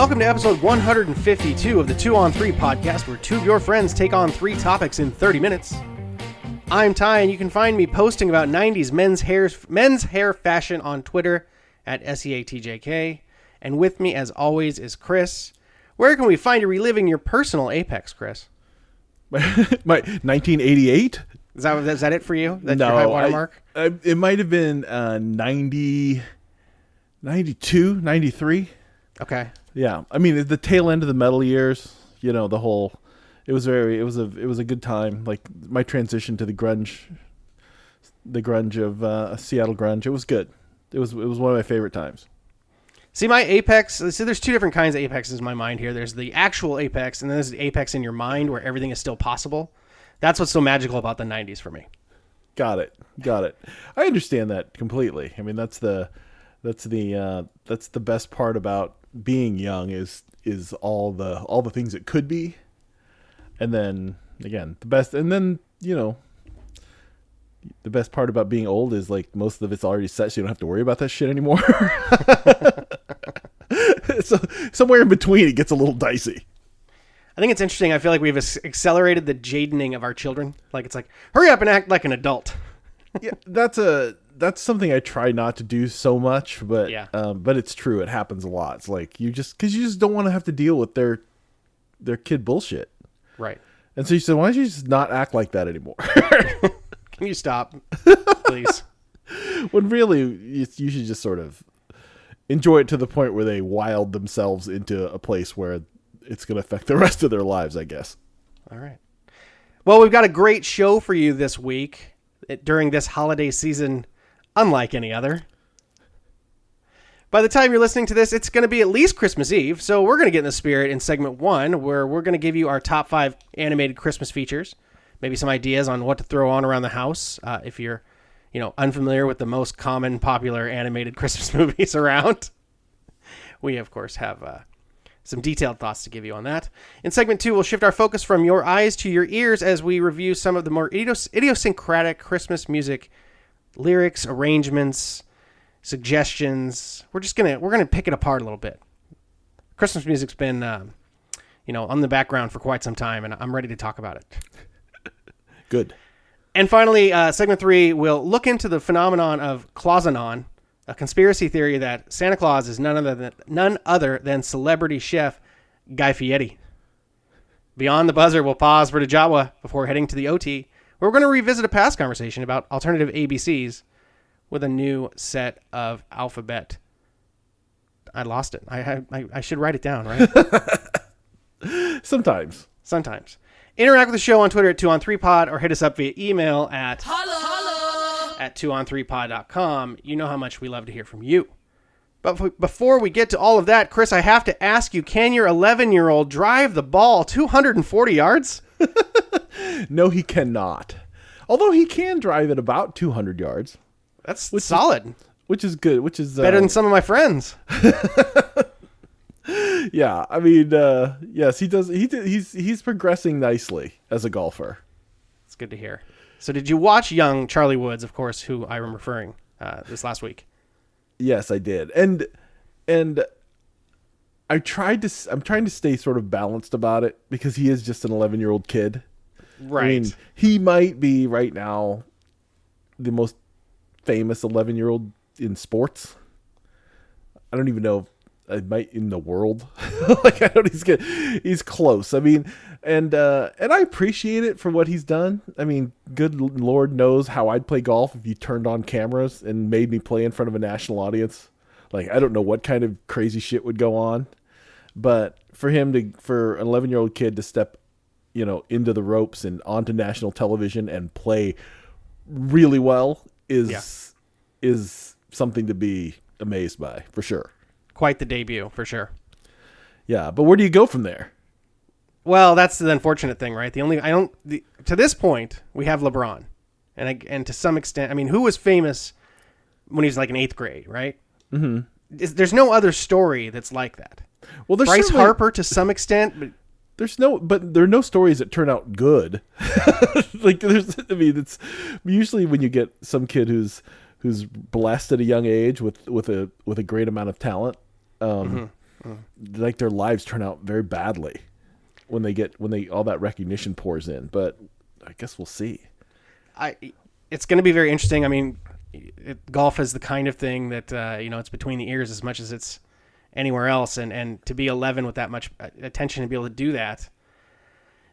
Welcome to episode 152 of the 2 on 3 podcast, where two of your friends take on three topics in 30 minutes. I'm Ty, and you can find me posting about 90s men's hair, men's hair fashion on Twitter at SEATJK. And with me, as always, is Chris. Where can we find you reliving your personal apex, Chris? My 1988. Is that, is that it for you? That's your high I- watermark? I- it might have been uh, 90, 92, 93. Okay. Yeah, I mean the tail end of the metal years. You know the whole. It was very. It was a. It was a good time. Like my transition to the grunge, the grunge of uh, Seattle grunge. It was good. It was. It was one of my favorite times. See, my apex. See, there's two different kinds of apexes in my mind here. There's the actual apex, and then there's the apex in your mind where everything is still possible. That's what's so magical about the 90s for me. Got it. Got it. I understand that completely. I mean, that's the that's the uh, that's the best part about being young is is all the all the things it could be, and then again the best, and then you know the best part about being old is like most of it's already set, so you don't have to worry about that shit anymore. so somewhere in between, it gets a little dicey. I think it's interesting. I feel like we've accelerated the jadening of our children. Like it's like, hurry up and act like an adult. yeah, that's a that's something I try not to do so much, but Yeah. um, but it's true. It happens a lot. It's like you just because you just don't want to have to deal with their their kid bullshit, Right. and so you said, why don't you just not act like that anymore? Can you stop, please? when really you, you should just sort of enjoy it to the point where they wild themselves into a place where it's going to affect the rest of their lives. I guess. All right. Well, we've got a great show for you this week during this holiday season, unlike any other. By the time you're listening to this, it's going to be at least Christmas Eve. So we're going to get in the spirit in segment one, where we're going to give you our top five animated Christmas features, maybe some ideas on what to throw on around the house uh, if you're, you know, unfamiliar with the most common, popular animated Christmas movies around. We of course have uh, some detailed thoughts to give you on that. In segment two, we'll shift our focus from your eyes to your ears as we review some of the more idios- idiosyncratic Christmas music lyrics, arrangements, suggestions. We're just gonna we're gonna pick it apart a little bit. Christmas music's been, um, you know, on the background for quite some time, and I'm ready to talk about it. Good. And finally, uh, segment three, we'll look into the phenomenon of Clausanon, a conspiracy theory that Santa Claus is none other than, none other than celebrity chef Guy Fieri. Beyond the buzzer, we'll pause for the Jawa before heading to the OT, we're going to revisit a past conversation about alternative ABCs with a new set of alphabet. I lost it. I, I, I should write it down, right? Sometimes. Sometimes. Interact with the show on Twitter at 2on3pod or hit us up via email at at 2on3pod.com. You know how much we love to hear from you. But before we get to all of that, Chris, I have to ask you can your 11 year old drive the ball 240 yards? No, he cannot. Although he can drive at about 200 yards, That's solid. which is good. Which is uh, Better than some of my friends. yeah. I mean, uh, yes, he does. He he's he's progressing nicely as a golfer. It's good to hear. So, did you watch young Charlie Woods, of course, who I'm referring uh, this last week? Yes, I did, and and I tried to. I'm trying to stay sort of balanced about it because he is just an 11 year old kid. Right. I mean, he might be right now the most famous 11 year old in sports. I don't even know. if I might in the world. like I don't. He's good. He's close. I mean, and uh, and I appreciate it for what he's done. I mean, good Lord knows how I'd play golf if you turned on cameras and made me play in front of a national audience. Like I don't know what kind of crazy shit would go on, but for him to for an 11 year old kid to step you know into the ropes and onto national television and play really well is is something to be amazed by for sure. Quite the debut, for sure. Yeah, but where do you go from there? Well, that's the unfortunate thing, right? The only I don't the, to this point we have LeBron, and I, and to some extent, I mean, who was famous when he was like in eighth grade, right? Mm-hmm. there's no other story that's like that. Well, there's Bryce certainly- Harper to some extent, but There's no, but there are no stories that turn out good. like there's, I mean, it's usually when you get some kid who's who's blessed at a young age with with a with a great amount of talent. Um, like their lives turn out very badly when they get when they all that recognition pours in. But I guess we'll see. I it's going to be very interesting. I mean, it, golf is the kind of thing that uh, you know it's between the ears as much as it's anywhere else, and and to be 11 with that much uh, attention and be able to do that,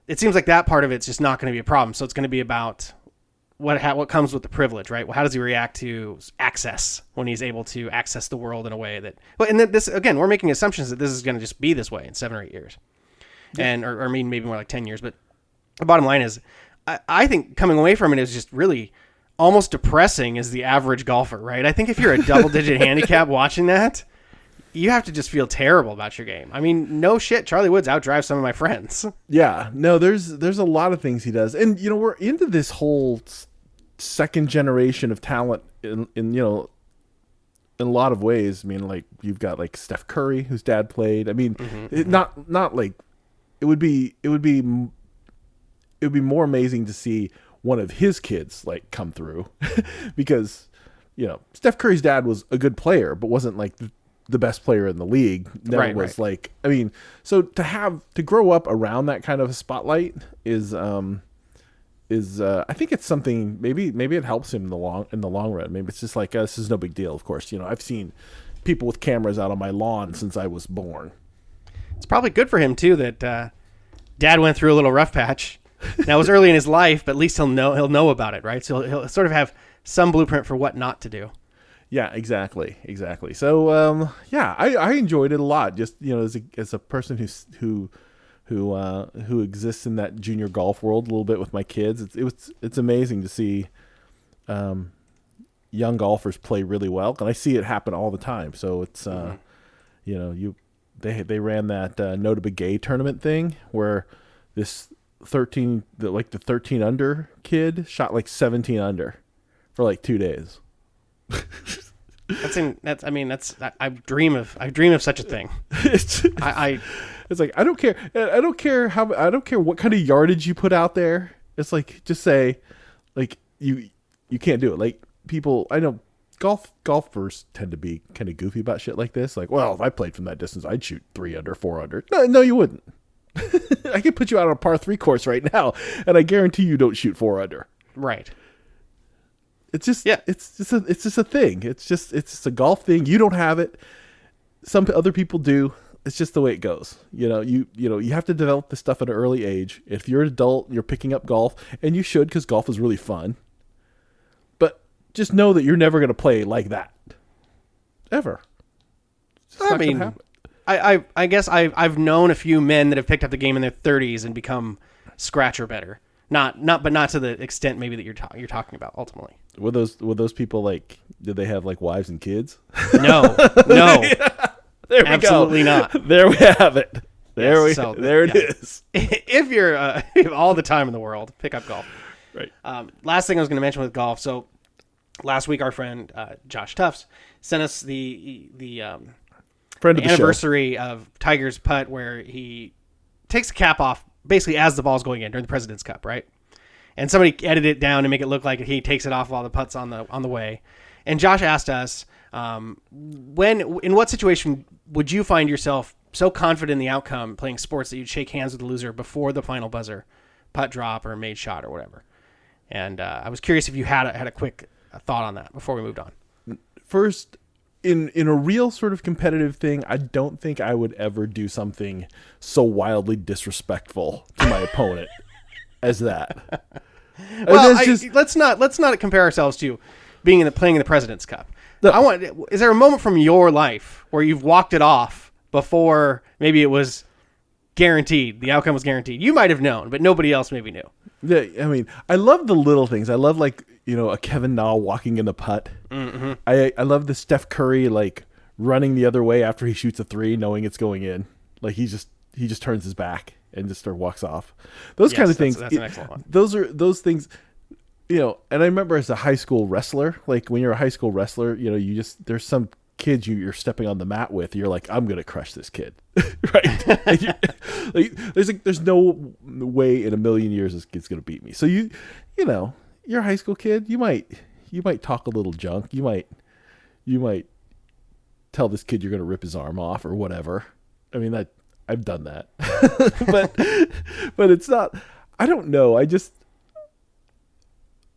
it seems like that part of it's just not going to be a problem. So it's going to be about what ha- what comes with the privilege, right? Well, how does he react to access when he's able to access the world in a way that? Well, and then this again, we're making assumptions that this is going to just be this way in seven or eight years, and or, or I mean maybe more like ten years. But the bottom line is, I, I think coming away from it is just really almost depressing as the average golfer, right? I think if you're a double digit handicap watching that, you have to just feel terrible about your game. I mean, no shit, Charlie Woods outdrives some of my friends. Yeah, no, there's there's a lot of things he does, and you know we're into this whole second generation of talent in, in you know in a lot of ways. I mean, like you've got like Steph Curry, whose dad played. I mean, mm-hmm, it, mm-hmm. not not like it would be it would be it would be more amazing to see one of his kids like come through because you know Steph Curry's dad was a good player, but wasn't like the, the best player in the league. Never Right, was right. like I mean, so to have to grow up around that kind of spotlight is um is uh, I think it's something maybe maybe it helps him in the long in the long run. Maybe it's just like uh, this is no big deal. Of course, you know I've seen people with cameras out on my lawn since I was born. It's probably good for him too that uh, Dad went through a little rough patch. Now it was early in his life, but at least he'll know he'll know about it, right? So he'll, he'll sort of have some blueprint for what not to do. Yeah, exactly, exactly. So, um, yeah, I, I enjoyed it a lot. Just you know, as a as a person who's who who uh, who exists in that junior golf world a little bit with my kids, it's it was it's amazing to see um, young golfers play really well, and I see it happen all the time. So it's uh, you know you they they ran that uh, Notah Begay tournament thing where this thirteen the, like the thirteen under kid shot like seventeen under for like two days. That's in that's I mean that's I, I dream of I dream of such a thing. it's, I, I it's like I don't care. I don't care how. I don't care what kind of yardage you put out there. It's like just say, like you you can't do it. Like people, I know golf golfers tend to be kind of goofy about shit like this. Like, well, if I played from that distance, I'd shoot three under, four under. No, no, you wouldn't. I could put you out on a par three course right now, and I guarantee you don't shoot four under. right. It's just Yeah. It's just a it's just a thing. It's just it's just a golf thing. You don't have it. Some other people do. It's just the way it goes. You know, you you know, you have to develop this stuff at an early age. If you're an adult, you're picking up golf, and you should because golf is really fun. But just know that you're never going to play like that, ever. I mean. I, I I guess I I've known a few men that have picked up the game in their 30s and become scratcher better. Not not but not to the extent maybe that you're ta- you're talking about ultimately. were those were those people like? Did they have like wives and kids? No. No. There we Absolutely go. not. There we have it. There Yes, we so, there it yeah. is. if you're uh, have all the time in the world, pick up golf. Right. Um, last thing I was going to mention with golf. So last week, our friend uh, Josh Tufts sent us the the um, Friend of the show. anniversary of Tiger's putt where he takes the cap off basically as the ball's going in during the President's Cup, right? And somebody edited it down to make it look like he takes it off while the putt's on the on the way. And Josh asked us, um, when in what situation would you find yourself so confident in the outcome playing sports that you'd shake hands with the loser before the final buzzer, putt drop or made shot or whatever? And uh, I was curious if you had a, had a quick thought on that before we moved on. first in in a real sort of competitive thing i don't think i would ever do something so wildly disrespectful to my opponent as that Well, I, just- let's not let's not compare ourselves to being in the playing in the President's Cup. No. I want. Is there a moment from your life where you've walked it off before maybe it was guaranteed, the outcome was guaranteed? You might have known, but nobody else maybe knew. yeah, i mean i love the little things i love like you know a kevin na walking in the putt Mm-hmm. i i love the steph curry like running the other way after he shoots a three knowing it's going in like he just he just turns his back and just sort of walks off those Yes, kind of that's- things that's an excellent one. those are those things you know and i remember as a high school wrestler like when you're a high school wrestler you know you just there's some kids you, you're stepping on the mat with you're like i'm gonna crush this kid right Like, there's like there's no way in a million years this kid's gonna beat me so you you know you're a high school kid you might you might talk a little junk you might you might tell this kid you're gonna rip his arm off or whatever I mean, that I've done that, but but it's not. I don't know. I just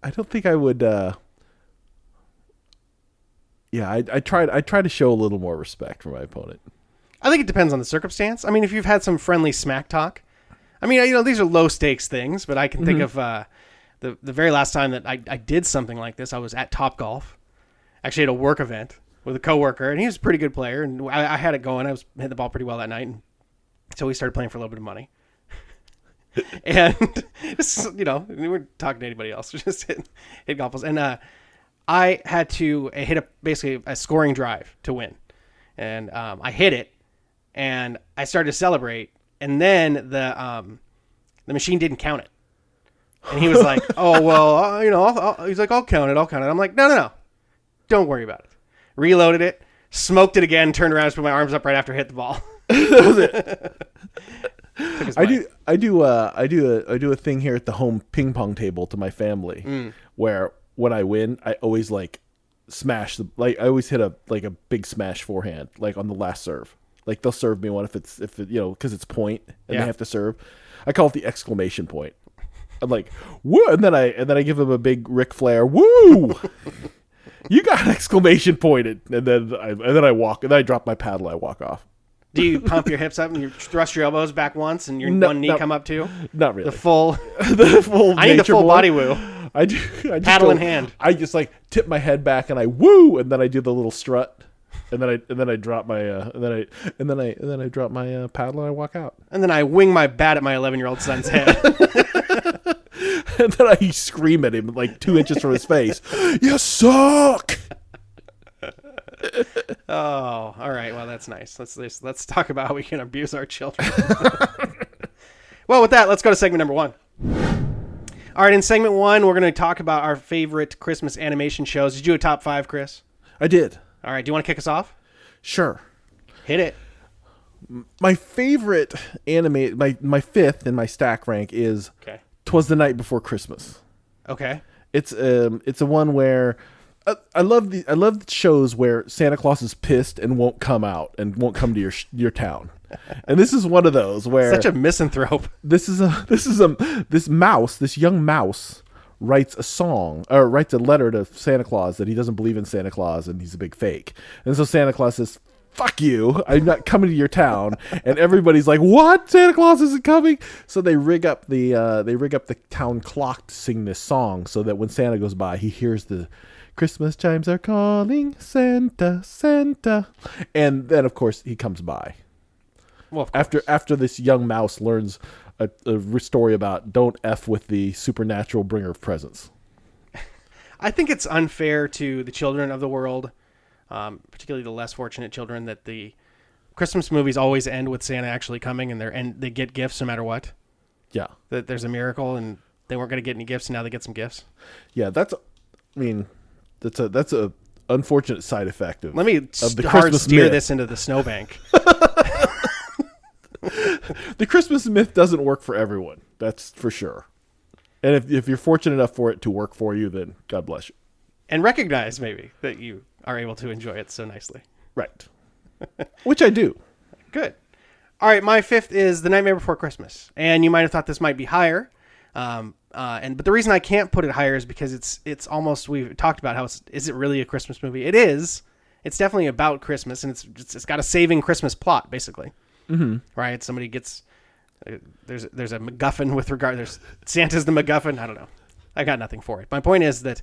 I don't think I would. uh Yeah, I, I tried. I try to show a little more respect for my opponent. I think it depends on the circumstance. I mean, if you've had some friendly smack talk, I mean, you know, these are low stakes things, but I can think of uh, the the very last time that I, I did something like this. I was at Top Golf, actually at a work event with a coworker, and he was a pretty good player, and I, I had it going. I was hitting the ball pretty well that night, and so we started playing for a little bit of money. and just, you know, we weren't talking to anybody else, we just hit, hit golf balls. And uh, I had to hit a basically a scoring drive to win, and um, I hit it, and I started to celebrate, and then the um, the machine didn't count it, and he was like, "Oh well, uh, you know," I'll, I'll, he's like, "I'll count it, I'll count it." I'm like, "No, no, no, don't worry about it." Reloaded it, smoked it again, turned around, just put my arms up right after I hit the ball. I do. I do. Uh, I do. A, I do a thing here at the home ping pong table to my family, Mm. where when I win, I always like smash the like. I always hit a like a big smash forehand, like on the last serve. Like they'll serve me one if it's if it, you know because it's point and Yeah. they have to serve. I call it the exclamation point. I'm like woo, and then I and then I give them a big Ric Flair woo. you got an exclamation pointed, and then I and then I walk and then I drop my paddle. I walk off. Do you pump your hips up and you thrust your elbows back once and your No, one knee come up too? Not really. The full the full I need the full boy. body woo. I do. I just Paddle go- in hand. I just like tip my head back and I woo, and then I do the little strut, and then I and then I drop my uh, and then I and then I and then I drop my uh, paddle and I walk out, And then I wing my bat at my 11 year old son's head. and then I scream at him like two inches from his face. You suck. oh, all right. Well, that's nice. Let's let's, let's talk about how we can abuse our children. well, with that, let's go to segment number one. All right, in segment one, we're going to talk about our favorite Christmas animation shows. Did you do a top five, Chris? I did. All right. Do you want to kick us off? Sure. Hit it. My favorite anime, my my fifth in my stack rank is Okay. "Twas the Night Before Christmas." Okay. It's um it's a one where I, I love the I love the shows where Santa Claus is pissed and won't come out and won't come to your your town. And this is one of those where Such a misanthrope. this is a this is a this mouse, this young mouse writes a song or writes a letter to Santa Claus that he doesn't believe in Santa Claus and he's a big fake. And so Santa Claus says, "Fuck you. I'm not coming to your town." and everybody's like, "What? Santa Claus isn't coming?" So they rig up the uh, they rig up the town clock to sing this song so that when Santa goes by, he hears the Christmas chimes are calling Santa, Santa. And then of course he comes by Well, after after this young mouse learns a, a story about don't f with the supernatural bringer of presents. I think it's unfair to the children of the world, um, particularly the less fortunate children, that the Christmas movies always end with Santa actually coming and they're and they get gifts no matter what. Yeah, That there's a miracle and they weren't going to get any gifts and now they get some gifts. yeah. That's, I mean, that's a that's a unfortunate side effect of. Let me of the hard Christmas steer myth. this into the snowbank. The Christmas myth doesn't work for everyone. That's for sure. And if if you're fortunate enough for it to work for you, then God bless you. and recognize maybe that you are able to enjoy it so nicely. Right. Which I do. Good. All right, my fifth is The Nightmare Before Christmas, and you might have thought this might be higher, um, uh, and but the reason I can't put it higher is because it's it's almost we've talked about how it's is it really a Christmas movie? It is. It's definitely about Christmas, and it's it's, it's got a saving Christmas plot basically. Mm-hmm. Right? Somebody gets uh, there's there's a MacGuffin with regard. There's Santa's the MacGuffin. I don't know. I got nothing for it. My point is that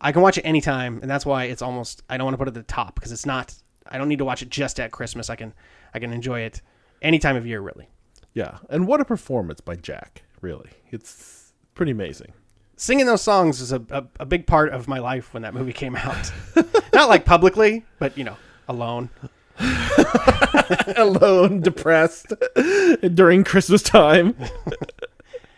I can watch it anytime, and that's why it's almost I don't want to put it at the top because it's not. I don't need to watch it just at Christmas. I can I can enjoy it any time of year really. Yeah. And what a performance by Jack. Really, it's pretty amazing. Singing those songs is a, a, a big part of my life when that movie came out. not like publicly, but you know, alone. Alone, depressed during Christmas time.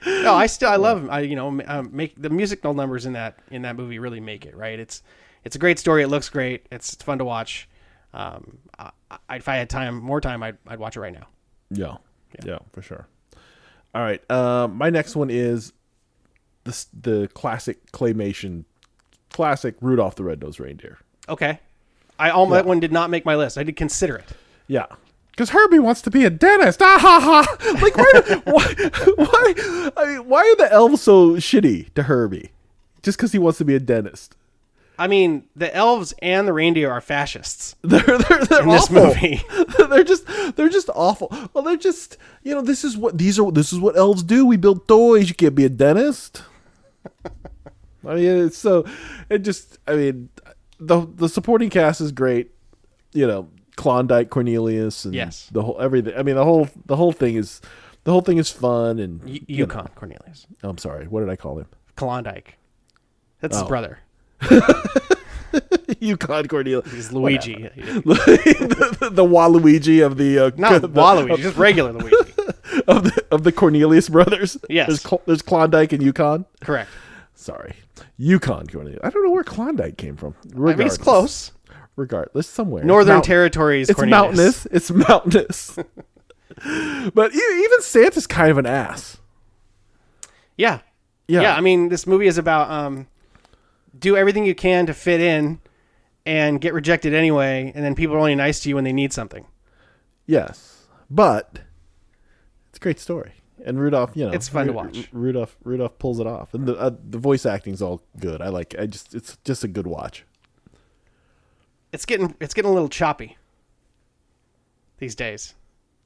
No, I still I love I you know um, make the musical numbers in that in that movie really make it right. It's it's a great story. It looks great. It's fun to watch. Um, I, I, if I had time, more time, I'd I'd watch it right now. Yeah. Yeah, for sure. All right. Um, my next one is the the classic claymation, classic Rudolph the Red-Nosed Reindeer. Okay, I almost that one did not make my list. I did consider it. Yeah, because Herbie wants to be a dentist. Ah ha ha! Like why? why? Why? I mean, why are the elves so shitty to Herbie? Just because he wants to be a dentist? I mean, the elves and the reindeer are fascists They're they're, they're in this movie. they're just they're just awful. Well, they're just you know this is what these are. This is what elves do. We build toys. You can't be a dentist. I mean, it's so it just. I mean, the the supporting cast is great. You know, Klondike Cornelius and Yes. the whole everything. I mean, the whole the whole thing is the whole thing is fun and Y- you know- Yukon Cornelius. I'm sorry. What did I call him? Klondike. That's his Oh. brother. Yukon Cornelius. He's Luigi. the, the Waluigi of the uh, Not the- Waluigi, just regular Luigi. of the of the Cornelius brothers. Yes. there's, Cl- there's Klondike and Yukon. Correct. Sorry, Yukon. I don't know where Klondike came from. I mean, it's close. Regardless, somewhere Northern Mount- Territories. It's Cornelius. mountainous. It's mountainous. but even Santa's kind of an ass. Yeah. Yeah. yeah. I mean, this movie is about um, do everything you can to fit in and get rejected anyway, and then people are only nice to you when they need something. Yes, but it's a great story. And Rudolph, you know, It's fun to Ru- watch. Rudolph, Rudolph pulls it off, and the uh, the voice acting's all good. I like. I just, it's just a good watch. It's getting it's getting a little choppy these days.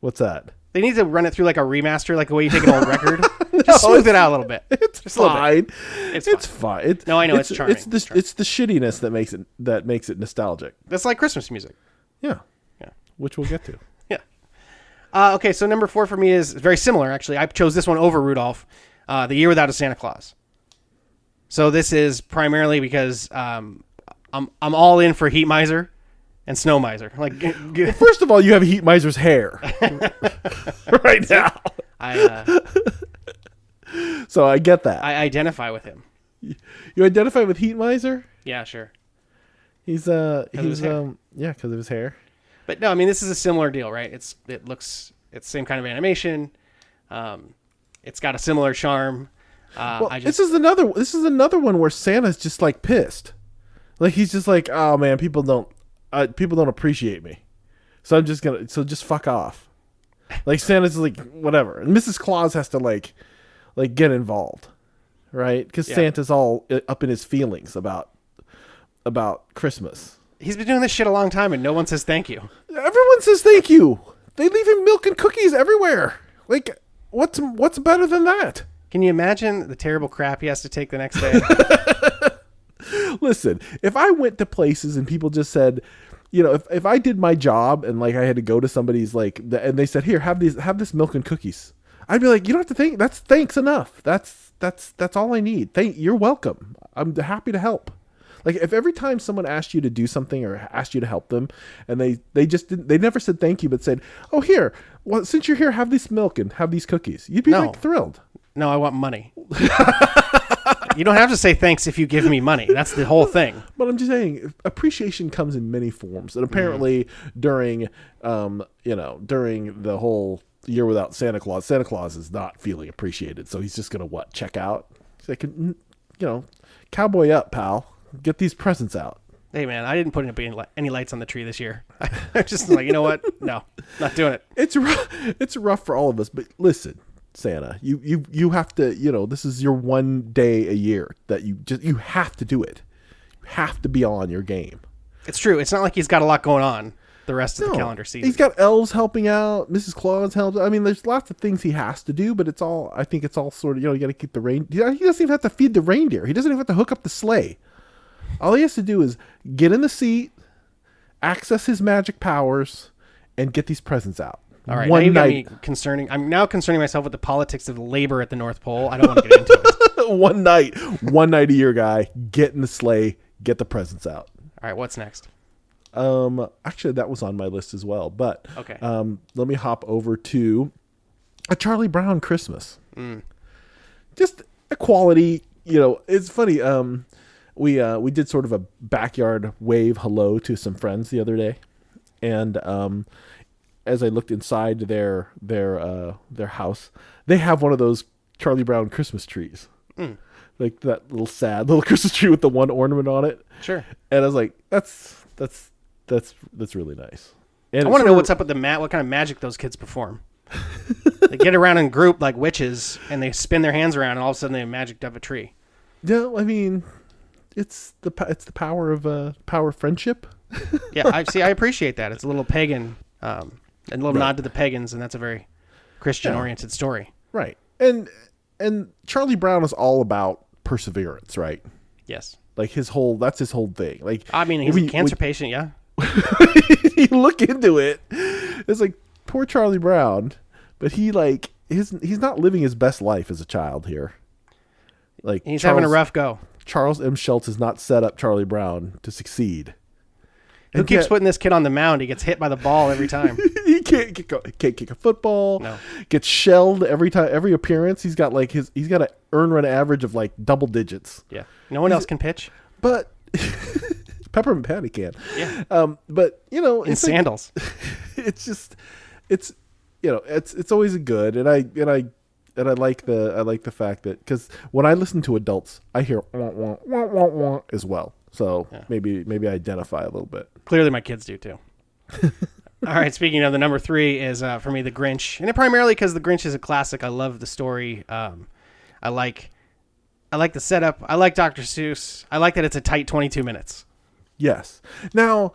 What's that? They need to run it through like a remaster, like the way you take an old record. Just smooth it out a little bit. It's Just a bit. fine. It's It's, fine. It- No, I know, it's charming. It's the It's charming. it's the shittiness that makes it that makes it nostalgic. That's like Christmas music. Yeah, Yeah. which we'll get to. Uh, okay, so number four for me is very similar. Actually, I chose this one over Rudolph, uh, "The Year Without a Santa Claus." So this is primarily because um, I'm I'm all in for Heat Miser and Snow Miser. Like, g- g- First of all, you have Heat Miser's hair right now, I uh, so I get that. I identify with him. you identify with Heat Miser? Yeah, sure. He's uh he's um yeah because of his hair. But no, I mean this is a similar deal, right? It's it looks it's same kind of animation. Um, it's got a similar charm. Uh, Well, I just this is another this is another one where Santa's just like pissed, like he's just like oh man people don't uh, people don't appreciate me, so I'm just gonna so just fuck off. Like Santa's like whatever, and Mrs. Claus has to like like get involved, right? Because Yeah. Santa's all uh, up in his feelings about about Christmas. He's been doing this shit a long time, and no one says thank you. Everyone says thank you. They leave him milk and cookies everywhere. Like what's what's better than that? Can you imagine the terrible crap he has to take the next day? Listen, if I went to places and people just said, you know, if, if I did my job and like I had to go to somebody's like, and they said, here, have these, have this milk and cookies, I'd be like, you don't have to thank. That's thanks enough. That's that's that's all I need. Thank you're welcome. I'm happy to help. Like if every time someone asked you to do something or asked you to help them, and they they just didn't, they never said thank you, but said, oh here, well since you're here, have this milk and have these cookies. You'd be No. like thrilled. no, I want money. you don't have to say thanks if you give me money. That's the whole thing. But I'm just saying, appreciation comes in many forms, and apparently during, um, you know, during the whole year without Santa Claus, Santa Claus is not feeling appreciated, so he's just gonna what check out. He's like, "Mm, you know, cowboy up, pal. Get these presents out. Hey man, I didn't put any, any lights on the tree this year. I'm just like, you know what? No, not doing it. It's rough. It's rough for all of us, but listen, Santa, you you you have to. You know, this is your one day a year that you just you have to do it. You have to be on your game. It's true. It's not like he's got a lot going on the rest of the calendar season. He's got elves helping out. Mrs. Claus helps. I mean, there's lots of things he has to do, but it's all. I think it's all sort of. You know, you got to keep the rain. He doesn't even have to feed the reindeer. He doesn't even have to hook up the sleigh. All he has to do is get in the seat, access his magic powers, and get these presents out. All right, One now you got night. concerning. I'm now concerning myself with the politics of labor at the North Pole. I don't want to get into it. one night. One night a year, guy. Get in the sleigh. Get the presents out. All right, what's next? Um, actually, that was on my list as well. But Okay. um, let me hop over to a Charlie Brown Christmas. Just a quality. You know, it's funny. Um, we uh, we did sort of a backyard wave hello to some friends the other day, and um, as I looked inside their their uh, their house, they have one of those Charlie Brown Christmas trees. Like that little sad little Christmas tree with the one ornament on it. Sure. And I was like, that's that's that's that's really nice. And I want to know what's up with the mat. What kind of magic those kids perform? they get around in group like witches, and they spin their hands around, and all of a sudden they have magic up a tree. No, I mean, it's the it's the power of uh power of friendship. Yeah, I see. I appreciate that. It's a little pagan, um, a little Right. nod to the pagans, and that's a very Christian-oriented story. Right. And and Charlie Brown is all about perseverance, right? Yes. Like his whole that's his whole thing. Like I mean, he's when a cancer patient. Yeah. you look into it, it's like poor Charlie Brown, but he like his he's not living his best life as a child here. Like He's Charles, having a rough go. Charles M. Schulz has not set up Charlie Brown to succeed. Who And keeps putting this kid on the mound? He gets hit by the ball every time. he can't kick a, can't kick a football. No. Gets shelled every time every appearance. He's got like his he's got an earn run average of like double digits. yeah. No one else can pitch. But Peppermint Patty can. Yeah. Um, but you know, In it's like- sandals. it's just it's you know it's it's always good and I and I and I like the I like the fact that because when I listen to adults I hear wah, wah, wah, wah, wah, as well so maybe maybe I identify a little bit Clearly, my kids do too. All right. Speaking of the number three is uh, for me the Grinch, and it primarily because the Grinch is a classic. I love the story. Um, I like, I like the setup. I like Dr. Seuss. I like that it's a tight twenty-two minutes. yes now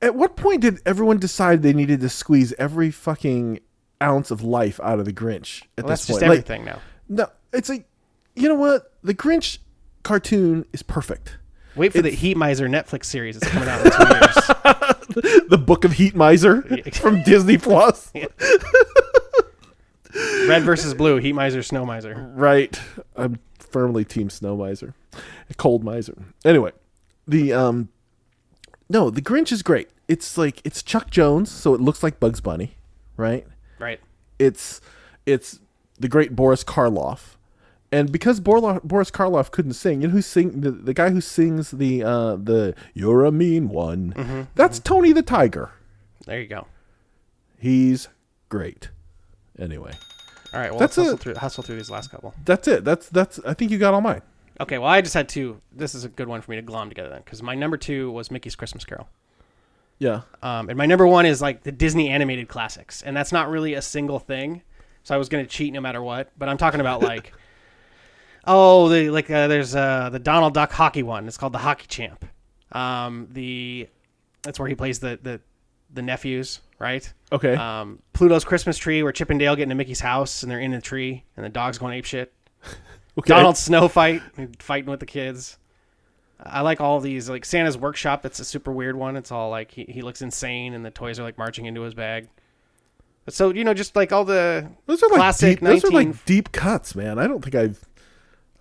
at what point did everyone decide they needed to squeeze every fucking ounce of life out of the Grinch at Well, this that's just point Like, everything now. no it's like you know what the Grinch cartoon is perfect Wait for the Heat Miser Netflix series. It's coming out in two years. the Book of Heat Miser from Disney Plus. Red versus blue. Heat Miser, Snow Miser. Right. I'm firmly team Snow Miser. Cold Miser. Anyway, the um no, the Grinch is great. It's like it's Chuck Jones, so it looks like Bugs Bunny, right? Right. It's it's the great Boris Karloff. And because Borla- Boris Karloff couldn't sing, you know who sing the, the guy who sings the uh the You're a mean one. That's Tony the Tiger. There you go. He's great. Anyway, All right. Well, That's let's hustle it. through, hustle through these last couple. that's it. That's that's I think you got all mine. Okay. Well, I just had two. This is a good one for me to glom together then, because my number two was Mickey's Christmas Carol. Yeah. Um, and my number one is like the Disney animated classics, and that's not really a single thing. So I was gonna cheat no matter what, but I'm talking about like, oh, the like uh, there's uh, the Donald Duck hockey one. It's called the Hockey Champ. Um, the that's where he plays the the the nephews, right? Okay. Um, Pluto's Christmas Tree, where Chip and Dale get into Mickey's house and they're in the tree, and the dog's going ape shit. okay. Donald Snow fight, fighting with the kids. I like all these, like Santa's Workshop. That's a super weird one. It's all like he, he looks insane, and the toys are like marching into his bag. So you know, just like all the Those are like classic deep, those are like deep cuts, man. I don't think I've.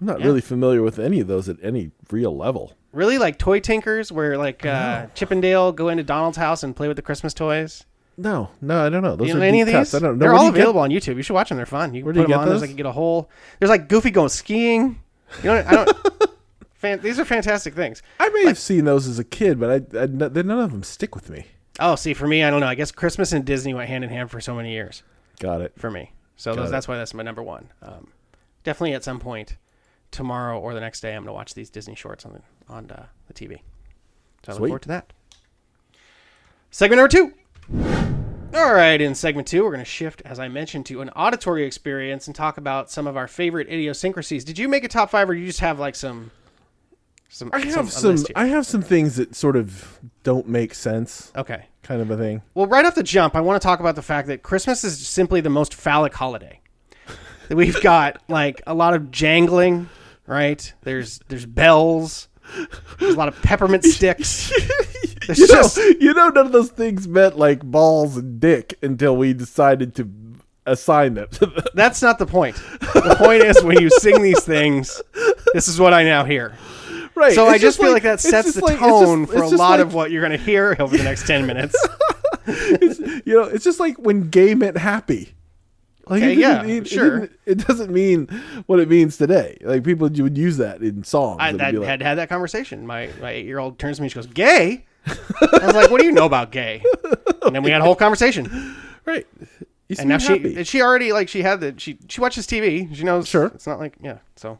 I'm not Yeah. really familiar with any of those at any real level. really like toy tinkers, where like uh, Chip and Dale go into Donald's house and play with the Christmas toys. No, no, I don't know. Those You are any deep of cuts. these? I don't know. They're Where all you get- available on YouTube. You should watch them. They're fun. You Where can do put you them get on. There's those? like you get a whole. There's like Goofy going skiing. You know, I don't. fan, these are fantastic things. I may have seen those as a kid, but I, I none of them stick with me. Oh, see, for me, I don't know. I guess Christmas and Disney went hand in hand for so many years. Got it. for me. So those, that's why that's my number one. Um, definitely at some point tomorrow or the next day, I'm going to watch these Disney shorts on the, on uh, the TV. So I look forward to that. Segment number two. All right, in segment two, we're going to shift, as I mentioned, to an auditory experience and talk about some of our favorite idiosyncrasies. Did you make a top five, or you just have like some? Some I have a some. I have some things that sort of don't make sense, okay. kind of a thing. Well, right off the jump, I want to talk about the fact that Christmas is simply the most phallic holiday. We've got like a lot of jangling, right? There's there's bells. There's a lot of peppermint sticks. There's You know, just you know, none of those things meant like balls and dick until we decided to assign them. that's not the point. The point is when you sing these things, this is what I now hear. Right. So it's I just feel like, that sets the like- tone just- for a lot like- of what you're going to hear over the next 10 minutes. you know, it's just like when gay meant happy. Like Okay, it yeah, mean- it sure. didn't- It, doesn't mean what it means today. Like people you would use that in songs. I, like, had had that conversation. My my eight year old turns to me. and She goes, "Gay." I was like, "What do you know about gay?" And then we had a whole conversation. right. You and now seem she happy. she already like she had the she she watches TV. She knows. Sure. It's not like yeah. So,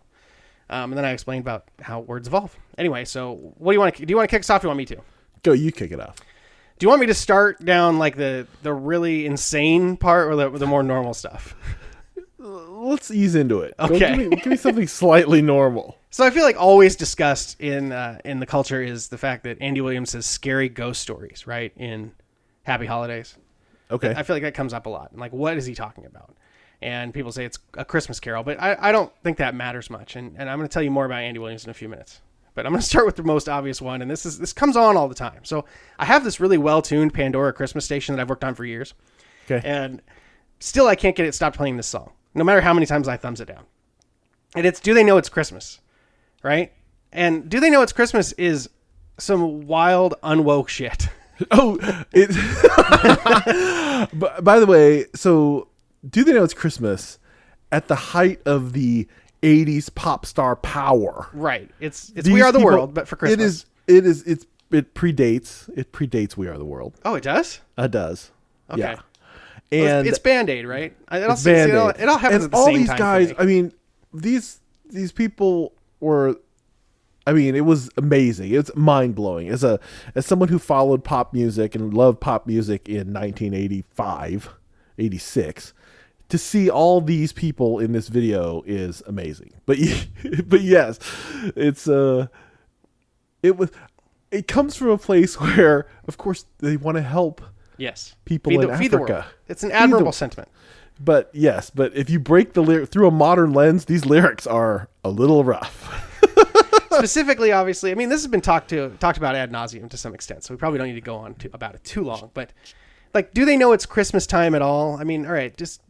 um, and then I explained about how words evolve. Anyway, so what do you want to do? You want to kick us off? Or you want me to? Go, you kick it off. Do you want me to start down like the the really insane part or the, the more normal stuff? Let's ease into it. Go- Okay. give, me, give me something slightly normal. So I feel like always discussed in uh, in the culture is the fact that Andy Williams says scary ghost stories, right? In Happy Holidays. Okay. I feel like that comes up a lot. Like, what is he talking about? And people say it's a Christmas Carol, but I, I don't think that matters much. And, and I'm going to tell you more about Andy Williams in a few minutes. But I'm going to start with the most obvious one, and this is this comes on all the time. So I have this really well tuned Pandora Christmas station that I've worked on for years, okay. and still I can't get it stopped playing this song, no matter how many times I thumbs it down. And it's "Do They Know It's Christmas," right? And "Do They Know It's Christmas" is some wild unwoke shit. Oh, it. by the way, so do they know it's Christmas? At the height of the '80s pop star power, right? It's it's These We Are the people- World, but for Christmas. It is. It is. It's. It predates. It predates We Are the World. Oh, it does. It does. Okay. Yeah. Well, it's- And it's Band Aid, right? It all, it's see, it all, Band-Aid. it all happens And at the all same these time. guys. I mean, these these people were. I mean, it was amazing. It's mind blowing. As a as someone who followed pop music and loved pop music in 1985, 86, to see all these people in this video is amazing. But but yes, it's uh, it was. It comes from a place where, of course, they want to help yes, people feed in the, feed the world. Africa. It's an admirable sentiment. But yes, but if you break the lyric through a modern lens, these lyrics are a little rough. Specifically, obviously, I mean, this has been talked to talked about ad nauseum to some extent, so we probably don't need to go on to, about it too long. But like, do they know it's Christmas time at all? I mean, all right, just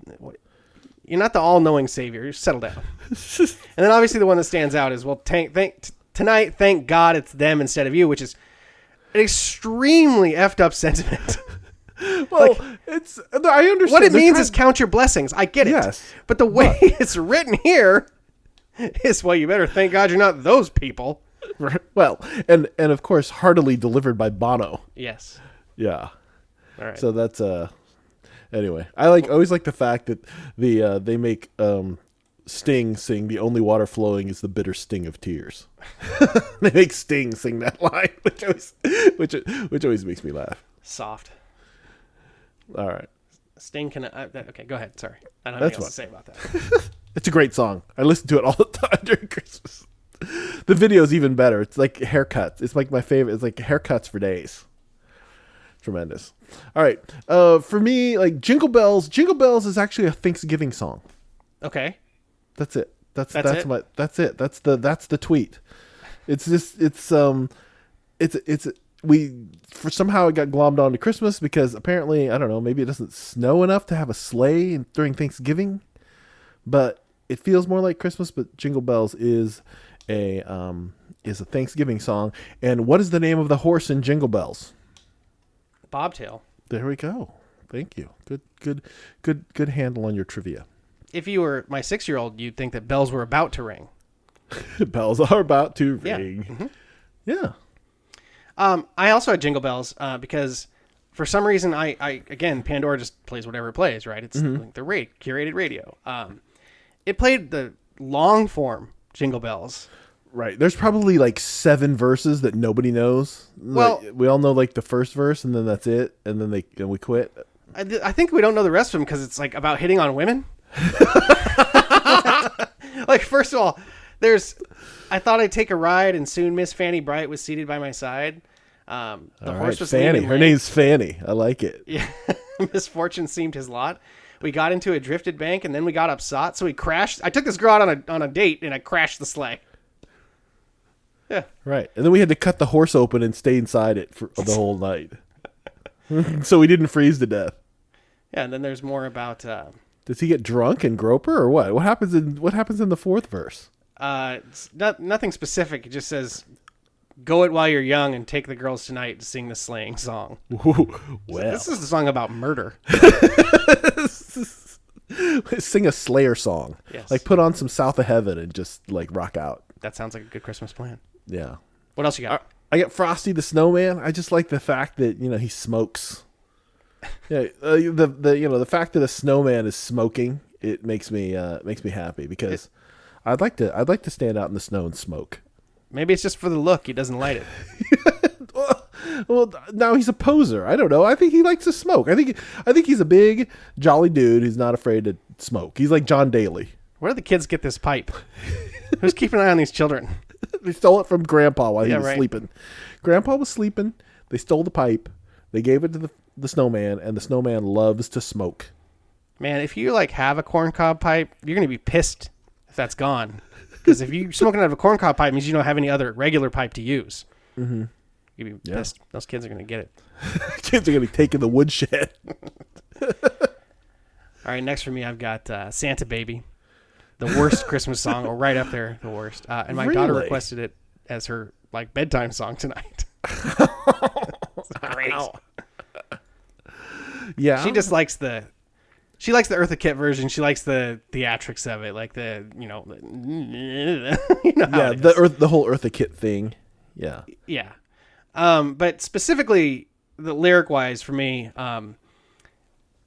you're not the all-knowing savior. You settle down. and then obviously the one that stands out is well, thank, thank t- tonight, thank God it's them instead of you, which is an extremely effed up sentiment. Well, it's I understand what it They're means trying- is count your blessings. I get it. Yes, But the way it's written here is well, you better thank God you're not those people. well, and and of course heartily delivered by Bono. Yes. Yeah. All right. So that's uh anyway. I like always like the fact that the uh they make um Sting sing the only water flowing is the bitter sting of tears. they make Sting sing that line, which always which which always makes me laugh. Soft. All right. Sting can. Uh, okay, go ahead. Sorry. I don't have That's anything else to say about that. It's a great song. I listen to it all the time during Christmas. The video's even better. It's like haircuts. It's like my favorite. It's like haircuts for days. Tremendous. All right. Uh, for me, like Jingle Bells. Jingle Bells is actually a Thanksgiving song. Okay. That's it. That's That's that's, it? my that's it. That's the that's the tweet. It's just it's um it's it's we for somehow it got glommed onto Christmas because apparently I don't know maybe it doesn't snow enough to have a sleigh during Thanksgiving, but it feels more like Christmas. But Jingle Bells is a um is a Thanksgiving song. And what is the name of the horse in Jingle Bells? Bobtail. There we go. Thank you. Good good good good handle on your trivia. If you were my six-year-old, you'd think that bells were about to ring. Bells are about to Yeah. ring. Yeah. Um, I also had Jingle Bells uh, because for some reason I, I again Pandora just plays whatever it plays, right? It's like the rate curated radio. Um, it played the long form Jingle Bells. Right. There's probably like seven verses that nobody knows. Well- Like, we all know like the first verse, and then that's it, and then they and we quit. I, th- I think we don't know the rest of them because it's like about hitting on women. like first of all, there's I thought I'd take a ride and soon Miss Fanny Bright was seated by my side. Um, the All horse right, was Fanny. Her name's Fanny. I like it. Yeah, misfortune seemed his lot. We got into a drifted bank and then we got upsot, so we crashed. I took this girl out on a on a date and I crashed the sleigh. Yeah, Right. And then we had to cut the horse open and stay inside it for the whole night, so we didn't freeze to death. yeah. And then there's more about uh, Does he get drunk and groper or what? What happens in what happens in the fourth verse? uh, it's not, nothing specific. It just says, "Go it while you're young and take the girls tonight to sing the slaying song." Well, This is the song about murder. sing a Slayer song. Yes. Like put on some South of Heaven and just like rock out. That sounds like a good Christmas plan. Yeah. What else you got? I get Frosty the Snowman. I just like the fact that you know he smokes. Yeah, uh, the the you know the fact that a snowman is smoking it makes me uh makes me happy because I'd like to I'd like to stand out in the snow and smoke. Maybe it's just for the look. He doesn't light it. Well, now he's a poser. I don't know. I think he likes to smoke. I think I think he's a big, jolly dude who's not afraid to smoke. He's like John Daly. Where do the kids get this pipe? Who's keeping an eye on these children? They stole it from Grandpa while he Yeah, was right. sleeping. Grandpa was sleeping. They stole the pipe. They gave it to the, the snowman, and the snowman loves to smoke. Man, if you like have a corncob pipe, you're gonna be pissed if that's gone. Because if you're smoking out of a corncob pipe, means you don't have any other regular pipe to use. Mm-hmm. You'd be Yeah. pissed. Those kids are gonna get it. Kids are gonna be taking the woodshed. All right, next for me, I've got uh, Santa Baby, the worst Christmas song, or right up there, the worst. Uh, and my daughter requested it as her like bedtime song tonight. It's great. Yeah, She just likes the. She likes the Eartha Kitt version. She likes the theatrics of it, like the you know, the, you know yeah the earth the whole Eartha Kitt thing. Yeah, Yeah. Um, but specifically, the lyric wise for me, um,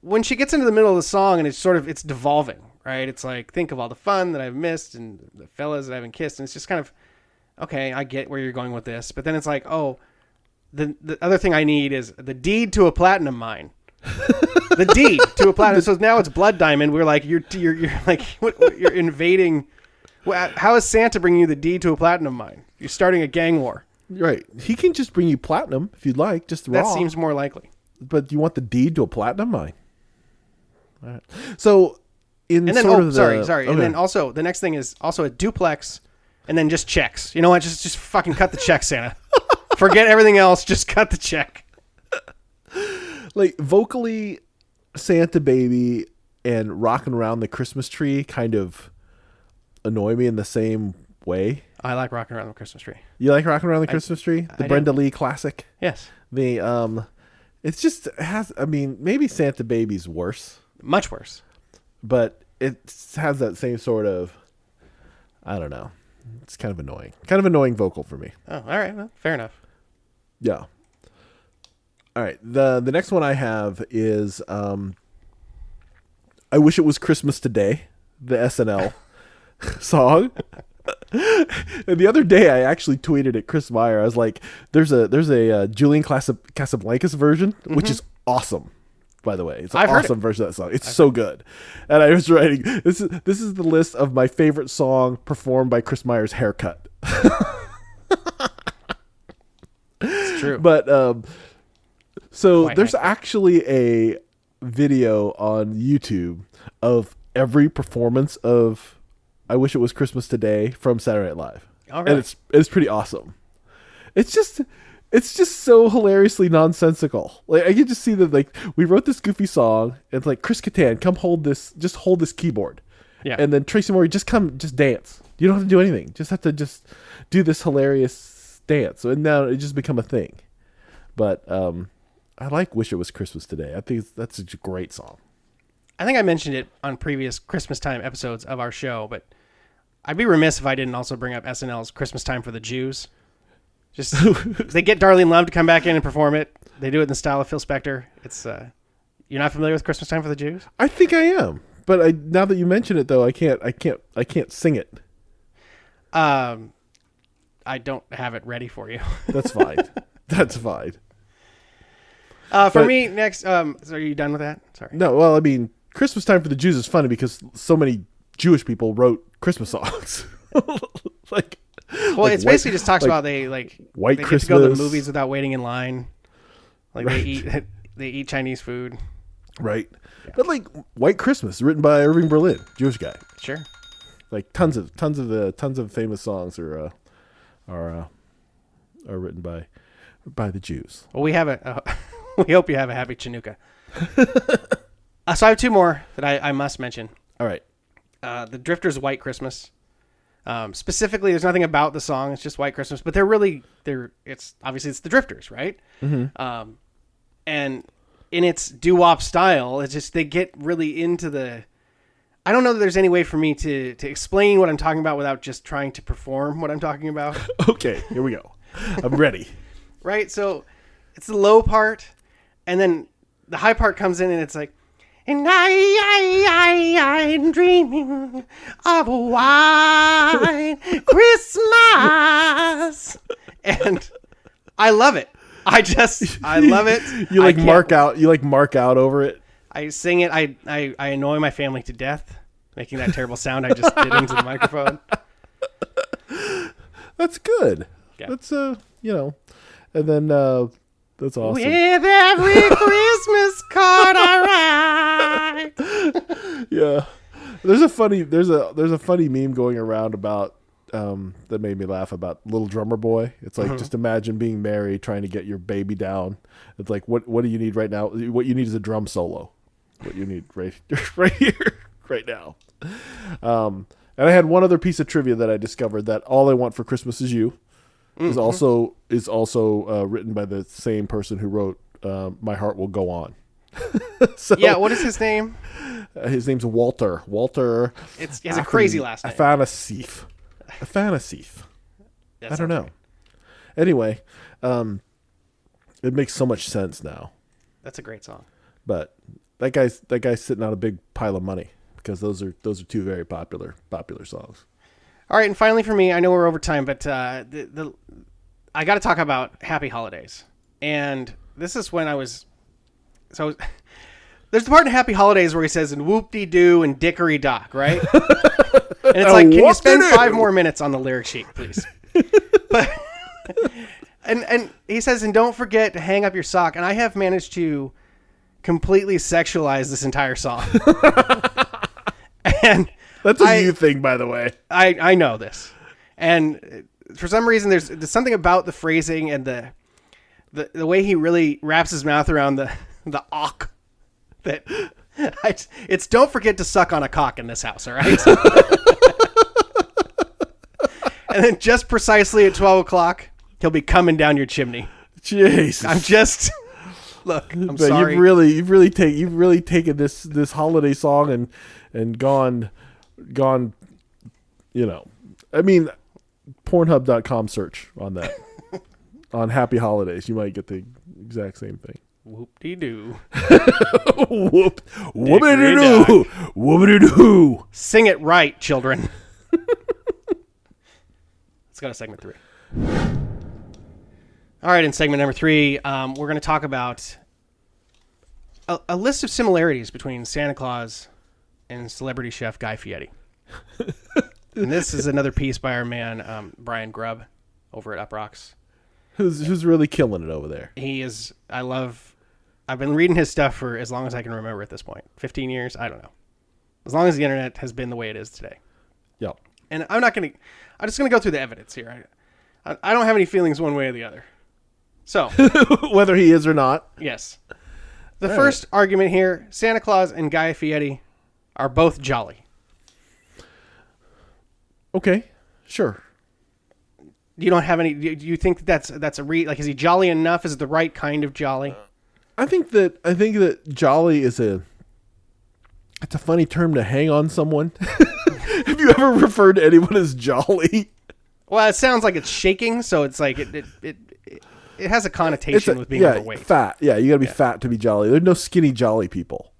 when she gets into the middle of the song and it's sort of it's devolving, right? It's like think of all the fun that I've missed and the fellas that I haven't kissed, and it's just kind of okay. I get where you're going with this, but then it's like, oh, the the other thing I need is the deed to a platinum mine. the deed to a platinum. So now it's blood diamond. We're like you're you're, you're like what, what- you're invading. How is Santa bringing you the deed to a platinum mine? You're starting a gang war. right. He can just bring you platinum if you'd like, just raw. That seems more likely. but you want the deed to a platinum mine. All right. So, in And then, sort oh, of the, sorry, sorry. And then also the next thing is also a duplex, and then just checks. You know what? Just just fucking cut the check, Santa. Forget everything else. Just cut the check. like vocally, Santa Baby and rocking around the Christmas tree kind of annoy me in the same way. I like rocking around the Christmas tree. You like rocking around the Christmas tree, the I do. Brenda Lee classic. Yes, The um, it's just it has. I mean, maybe Santa Baby's worse, much worse. But it has that same sort of. I don't know. It's kind of annoying. Kind of annoying vocal for me. Oh, all right. Well, fair enough. Yeah. All right. The the next one I have is um I wish it was Christmas today, the SNL song. and the other day I actually tweeted at Chris Meyer. I was like there's a there's a uh, Julian Casa- Casablancas version which is awesome. By the way, it's an. I've heard it. awesome version of that song. It's so good. And I was writing this is this is the list of my favorite song performed by Chris Meyer's haircut. It's true. But um, so Quite there's accurate. actually a video on YouTube of every performance of "I Wish It Was Christmas Today" from Saturday Night Live, Oh, and it's it's pretty awesome. It's just it's just so hilariously nonsensical. Like I can just see that like we wrote this goofy song. And it's like Chris Kattan, come hold this, just hold this keyboard. Yeah. And then Tracy Morgan, just come, just dance. You don't have to do anything. Just have to just do this hilarious dance. And now it just become a thing. But um, I like "Wish It Was Christmas Today." I think that's a great song. I think I mentioned it on previous Christmas time episodes of our show, but I'd be remiss if I didn't also bring up SNL's Christmas Time for the Jews. Just they get Darlene Love to come back in and perform it. They do it in the style of Phil Spector. It's uh, you're not familiar with Christmas Time for the Jews? I think I am, but I now that you mention it though, I can't, I can't, I can't sing it. Um, I don't have it ready for you. That's fine. that's fine. Uh, for But- me, next. Um, so are you done with that? Sorry. No, well, I mean, Christmas time for the Jews is funny because so many Jewish people wrote Christmas songs. like, Well, like it's white- basically just talks like about they like White they to go to the movies without waiting in line. Like they eat they eat Chinese food. right, but like White Christmas, written by Irving Berlin, Jewish guy. Sure. Like tons of tons of the tons of famous songs are uh, are uh, are written by by the Jews. Well, we have a. Uh, we hope you have a happy Chinooka. uh, so I have two more that I, I must mention. All right, Uh, the Drifters' "White Christmas." Um, specifically, there's nothing about the song; it's just "White Christmas." But they're really they're it's obviously it's the Drifters, right? Um, and in its doo wop style, it's just they get really into the. I don't know that there's any way for me to to explain what I'm talking about without just trying to perform what I'm talking about. okay, here we go. I'm ready. right? So it's the low part, and then the high part comes in, and it's like, and I, I, I, I'm dreaming of a white Christmas, and I love it. I just I love it. You like mark out. You like mark out over it. I sing it. I, I I annoy my family to death, making that terrible sound I just did into the microphone. That's good. Yeah. That's uh, you know, and then uh, that's awesome. With every Christmas card I write. Yeah. There's a funny there's a there's a funny meme going around about um that made me laugh about little drummer boy. It's like just imagine being married trying to get your baby down. It's like what what do you need right now? What you need is a drum solo. What you need right right here right now. Um and I had one other piece of trivia that I discovered that all I want for Christmas is you is also is also uh, written by the same person who wrote uh, My Heart Will Go On. so Yeah, what is his name? uh, his name's Walter. Walter. It's he has a crazy last name. Athanasief. That I don't know. right. Anyway, um, it makes so much sense now. That's a great song. But that guy's that guy's sitting on a big pile of money because those are those are two very popular popular songs. All right, and finally for me, I know we're over time, but uh, the, the I got to talk about Happy Holidays, and this is when I was so. There's the part in Happy Holidays where he says "and whoop de doo" and "dickory dock," right? and it's like, can you spend five more minutes on the lyric sheet, please? but and and he says, and don't forget to hang up your sock. And I have managed to completely sexualize this entire song, and That's a I- you thing, by the way. I I know this, and for some reason there's, there's something about the phrasing and the, the the way he really wraps his mouth around the the awk that I, it's don't forget to suck on a cock in this house, all right? and then just precisely at twelve o'clock, he'll be coming down your chimney. Jesus. I'm just look. I'm but sorry. you've really you've really take you've really taken this this holiday song and and gone gone you know I mean pornhub.com search on that on happy holidays you might get the exact same thing Whoop de doo. whoop whoopity doo whoopity doo Sing it right, children. Let's go to segment three. All right, in segment number three, um, we're going to talk about a, a list of similarities between Santa Claus and celebrity chef Guy Fieri. and this is another piece by our man um, Brian Grubb over at Uproxx. who's who's really killing it over there He is. I love. I've been reading his stuff for as long as I can remember at this point. Fifteen years. I don't know. As long as the internet has been the way it is today. yep and I'm not going to. I'm just going to go through the evidence here. I, I, I don't have any feelings one way or the other. So whether he is or not yes, the first argument here: Santa Claus and Guy Fieri are both jolly. okay sure You don't have any. Do you think that's that's a re? Like, is he jolly enough? Is it the right kind of jolly? I think that I think that jolly is a it's a funny term to hang on someone. Have you ever referred to anyone as jolly? Well, it sounds like it's shaking, so it's like it it it, it, has a connotation a- with being yeah, overweight. fat. Yeah, you got to be fat to be jolly. There's no skinny jolly people.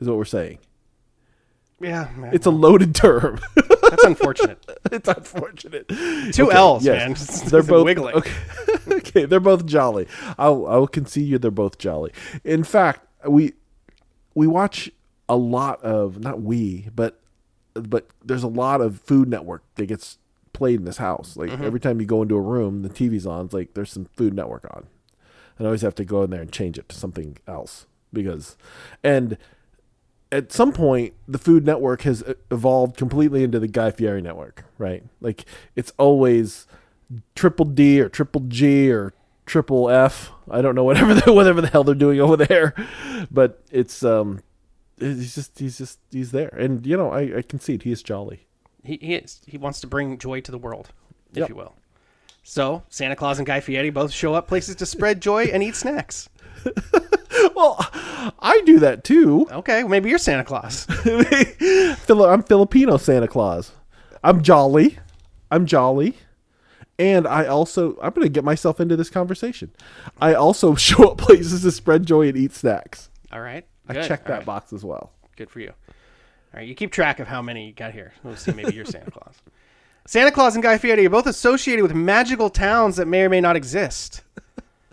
Is what we're saying. Yeah, man, It's a loaded term. that's unfortunate. it's unfortunate. Two Okay, L's, yes. man. It's- They're it's both wiggling. Okay. okay, they're both jolly. I'll I'll concede you they're both jolly. In fact, we we watch a lot of not we, but but there's a lot of Food Network that gets played in this house. Like mm-hmm. every time you go into a room, the TV's on. It's like there's some Food Network on, and I always have to go in there and change it to something else because, and at some point the Food Network has e- evolved completely into the Guy Fieri network, right? Like it's always triple D or triple G or triple F. I don't know whatever the, whatever the hell they're doing over there, but it's um, he's just he's just he's there, and you know I, I concede he is jolly. He he is. He wants to bring joy to the world, if Yep. you will. So Santa Claus and Guy Fieri both show up places to spread joy and eat snacks. Well, I do that too. Okay, maybe you're Santa Claus. I'm Filipino Santa Claus. I'm jolly. I'm jolly. And I also I'm gonna get myself into this conversation. I also show up places to spread joy and eat snacks. All right. I good. check All that right. box as well. Good for you. All right, you keep track of how many you got here. We'll see. Maybe you're Santa Claus. Santa Claus and Guy Fieri are both associated with magical towns that may or may not exist.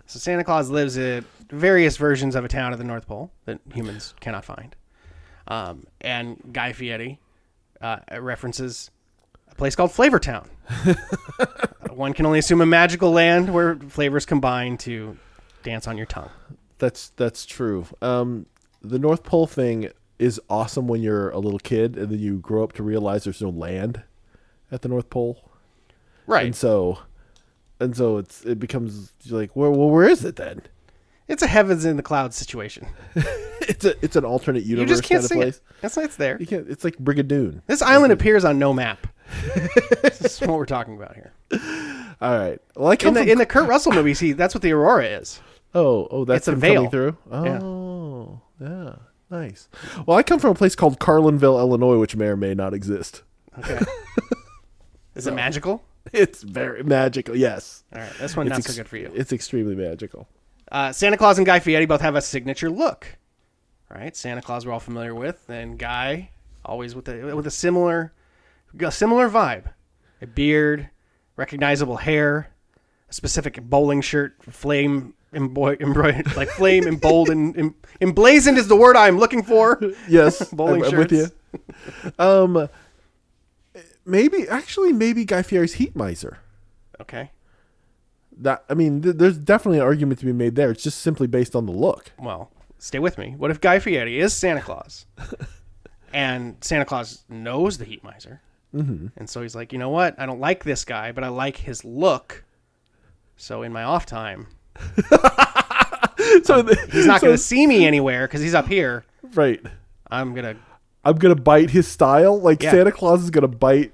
So Santa Claus lives at various versions of a town at the North Pole that humans cannot find. Um, and Guy Fieri uh, references a place called Flavortown. One can only assume a magical land where flavors combine to dance on your tongue. That's that's true. Um, the North Pole thing is awesome when you're a little kid and then you grow up to realize there's no land at the North Pole, Right. and so and so it's it becomes like, well, well, where is it then? It's a heavens in the clouds situation. It's a it's an alternate You universe just can't kind of see place. it. That's why it's there. You can't. It's like Brigadoon. This island appears on no map. this is what we're talking about here. All right. Well, I In the from, in the Kurt Russell movie, see that's what the aurora is. oh oh that's it's a veil. coming through. Oh yeah. nice. Well, I come from a place called Carlinville, Illinois, which may or may not exist. Okay. Is it magical? It's very magical. Yes. All right, this one not ex- so good for you. It's extremely magical. Uh, Santa Claus and Guy Fieri both have a signature look. Right, Santa Claus we're all familiar with, and Guy always with a with a similar a similar vibe, a beard, recognizable hair, a specific bowling shirt, flame embroidered, like flame emboldened, em, emblazoned is the word I'm looking for. Yes, Bowling I'm, I'm with you. Um, maybe actually, maybe Guy Fieri's Heat Miser. Okay, That I mean, th- there's definitely an argument to be made there. It's just simply based on the look. well, stay with me. What if Guy Fieri is Santa Claus, and Santa Claus knows the Heat Miser? Mm-hmm. And so he's like, you know what? I don't like this guy, but I like his look. So in my off time, So the, he's not so- going to see me anywhere because he's up here. right. I'm going to, I'm gonna bite his style. Like Yeah. Santa Claus is gonna bite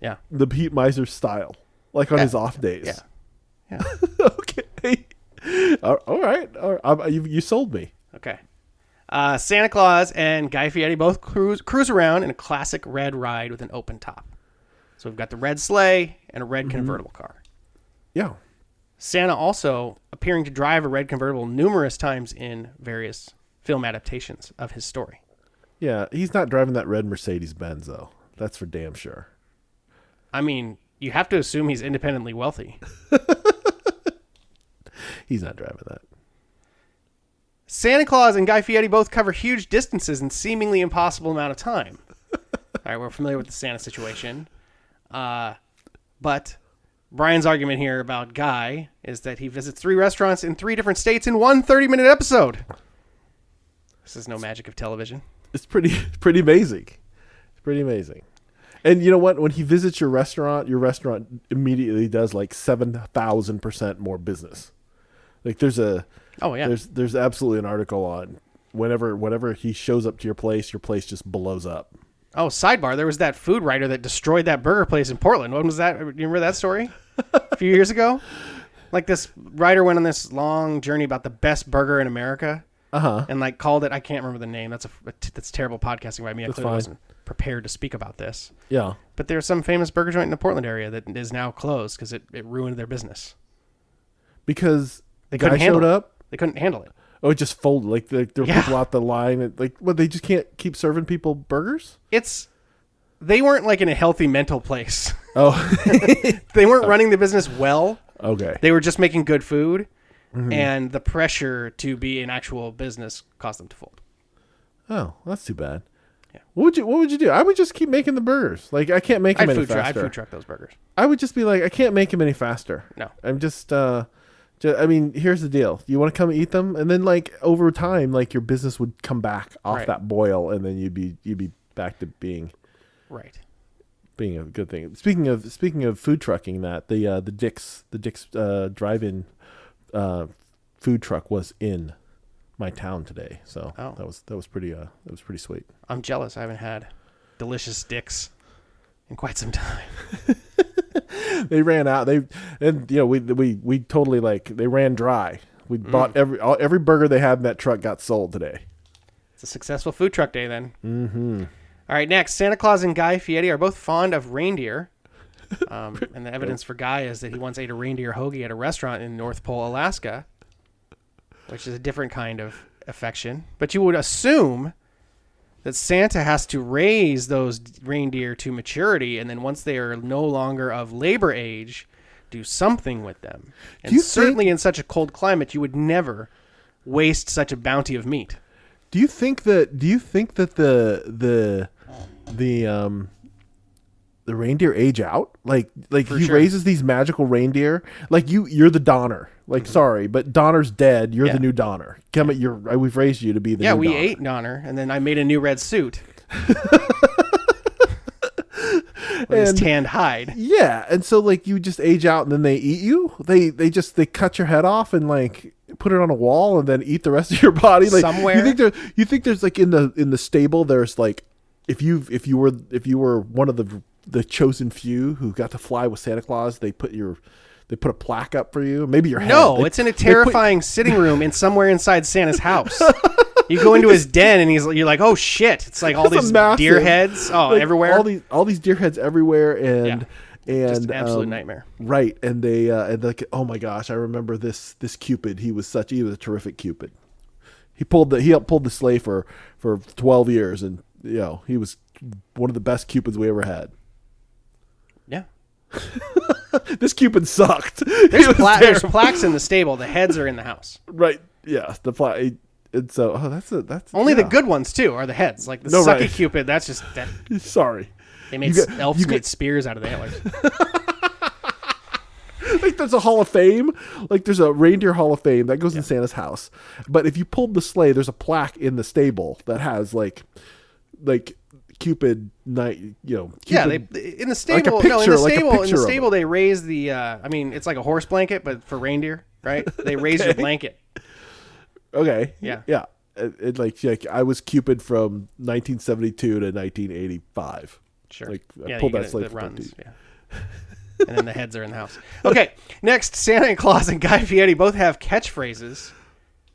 yeah, the Heat Miser's style, like on Yeah. his off days. yeah, yeah. okay. all all right. All right. You, you sold me. Okay. Uh, Santa Claus and Guy Fieri both cruise, cruise around in a classic red ride with an open top. So we've got the red sleigh and a red Mm-hmm. convertible car. Yeah. Santa also appearing to drive a red convertible numerous times in various film adaptations of his story. Yeah. He's not driving that red Mercedes Benz though. That's for damn sure. I mean, you have to assume he's independently wealthy. He's not driving that. Santa Claus and Guy Fieri both cover huge distances in seemingly impossible amount of time. All right, we're familiar with the Santa situation. Uh, but Brian's argument here about Guy is that he visits three restaurants in three different states in one 30 minute episode. This is no magic of television. It's pretty pretty amazing. It's pretty amazing. And you know what? When he visits your restaurant, your restaurant immediately does like seven thousand percent more business. Like there's a Oh, yeah. there's there's absolutely an article on whenever whenever he shows up to your place, your place just blows up. Oh, sidebar, there was that food writer that destroyed that burger place in Portland. When was that? You remember that story? a few years ago? Like this writer went on this long journey about the best burger in America. Uh huh. and like called it. I can't remember the name. That's a that's terrible podcasting by me. I That's clearly fine. wasn't prepared to speak about this. Yeah. But there's some famous burger joint in the Portland area that is now closed because it, it ruined their business. Because They the guy couldn't handle showed it. up. They couldn't handle it. Oh, it just folded. Like the, there were Yeah. people out the line. And, like, what? They just can't keep serving people burgers. It's they weren't like in a healthy mental place. Oh, they weren't running the business well. okay. They were just making good food, Mm-hmm. and the pressure to be an actual business caused them to fold. Oh, that's too bad. Yeah. What would you What would you do? I would just keep making the burgers. Like I can't make them I'd any food, truck, I'd faster. food truck those burgers. I would just be like, I can't make them any faster. No. I'm just, uh, I mean, here's the deal. You want to come eat them, and then like over time, like your business would come back off Right. that boil, and then you'd be you'd be back to being Right. being a good thing. Speaking of speaking of food trucking, that the uh, the Dick's the Dick's uh, drive-in uh, food truck was in my town today, so Oh. that was that was pretty uh that was pretty sweet. I'm jealous. I haven't had delicious dicks in quite some time. they ran out. They and you know we we we totally like they ran dry. We Mm. bought every all, every burger they had in that truck got sold today. It's a successful food truck day then. Mm-hmm. All right, next, Santa Claus and Guy Fieri are both fond of reindeer. Um, and the evidence for Guy is that he once ate a reindeer hoagie at a restaurant in North Pole, Alaska, which is a different kind of affection. But you would assume that Santa has to raise those reindeer to maturity, and then once they are no longer of labor age, do something with them. And certainly in such a cold climate, you would never waste such a bounty of meat. Do you think that? Do you think that the the the um the reindeer age out? Like like he sure. raises these magical reindeer. Like you you're the Donner. Like sorry, but Donner's dead. You're Mm-hmm. Yeah. the new Donner. Come, you're we've raised you to be the Yeah, we Donner. ate Donner, and then I made a new red suit with his tanned hide. Yeah, and so like you just age out and then they eat you. They they just they cut your head off and like put it on a wall and then eat the rest of your body. Like Somewhere? you think there you think there's like in the in the stable there's like if you if you were if you were one of the the chosen few who got to fly with Santa Claus, they put your they put a plaque up for you. Maybe your head. No, They- it's in a they put- terrifying sitting room in somewhere inside Santa's house. You go into his den and he's you're like, oh shit! It's like all It's these massive- deer heads, oh, like, everywhere. All these all these deer heads everywhere, and and Just an absolute um, nightmare. Right, and they uh, and like oh my gosh, I remember this this Cupid. He was such he was a terrific Cupid. He pulled the he pulled the sleigh for for twelve years, and you know he was one of the best Cupids we ever had. Yeah, This Cupid sucked. there's, pla- there's plaques in the stable. The heads are in the house. right. Yeah, the fly. And so oh that's a that's Only the good ones too are the heads. Like the No, sucky right. Cupid, that's just that Sorry, they made got- elves made got- spears out of the antlers. like there's a Hall of Fame. Like there's a reindeer Hall of Fame that goes in Santa's house. But if you pulled the sleigh, there's a plaque in the stable that has like like Cupid night. You know, yeah, they in the Like a stable. no, in picture- the like stable. in the stable, they raise the. Uh, I mean, it's like a horse blanket, but for reindeer, right? They raise your blanket. okay. Yeah. yeah. It, it like like I was Cupid from 1972 to 1985. Sure. Like, I yeah, pulled that slate runs. Yeah. and then the heads are in the house. Okay, next, Santa Claus and Guy Fieri both have catchphrases.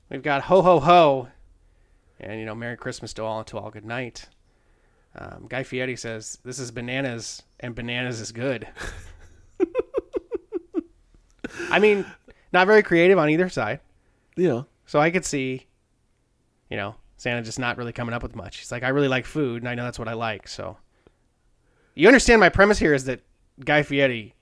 We've got ho ho ho, and you know, Merry Christmas to all and to all good night. Um, Guy Fieri says, "This is bananas, and bananas is good." I mean, not very creative on either side. Know. So I could see, you know, Santa just not really coming up with much. He's like, I really like food, and I know that's what I like. So, you understand my premise here is that Guy Fieri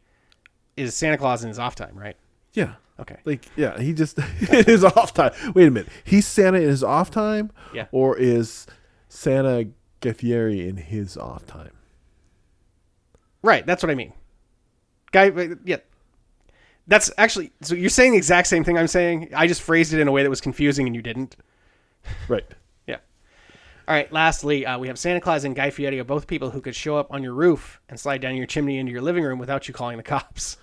is Santa Claus in his off time, right? Yeah. Okay. Like yeah, he just in his off time. Wait a minute, he's Santa in his off time, Yeah. or is Santa Guy Fieri in his off time? Right. That's what I mean. Guy, uh, yeah. That's actually so. You're saying the exact same thing I'm saying. I just phrased it in a way that was confusing, and you didn't. Right. Yeah. All right. Lastly, uh, we have Santa Claus and Guy Fieri are both people who could show up on your roof and slide down your chimney into your living room without you calling the cops.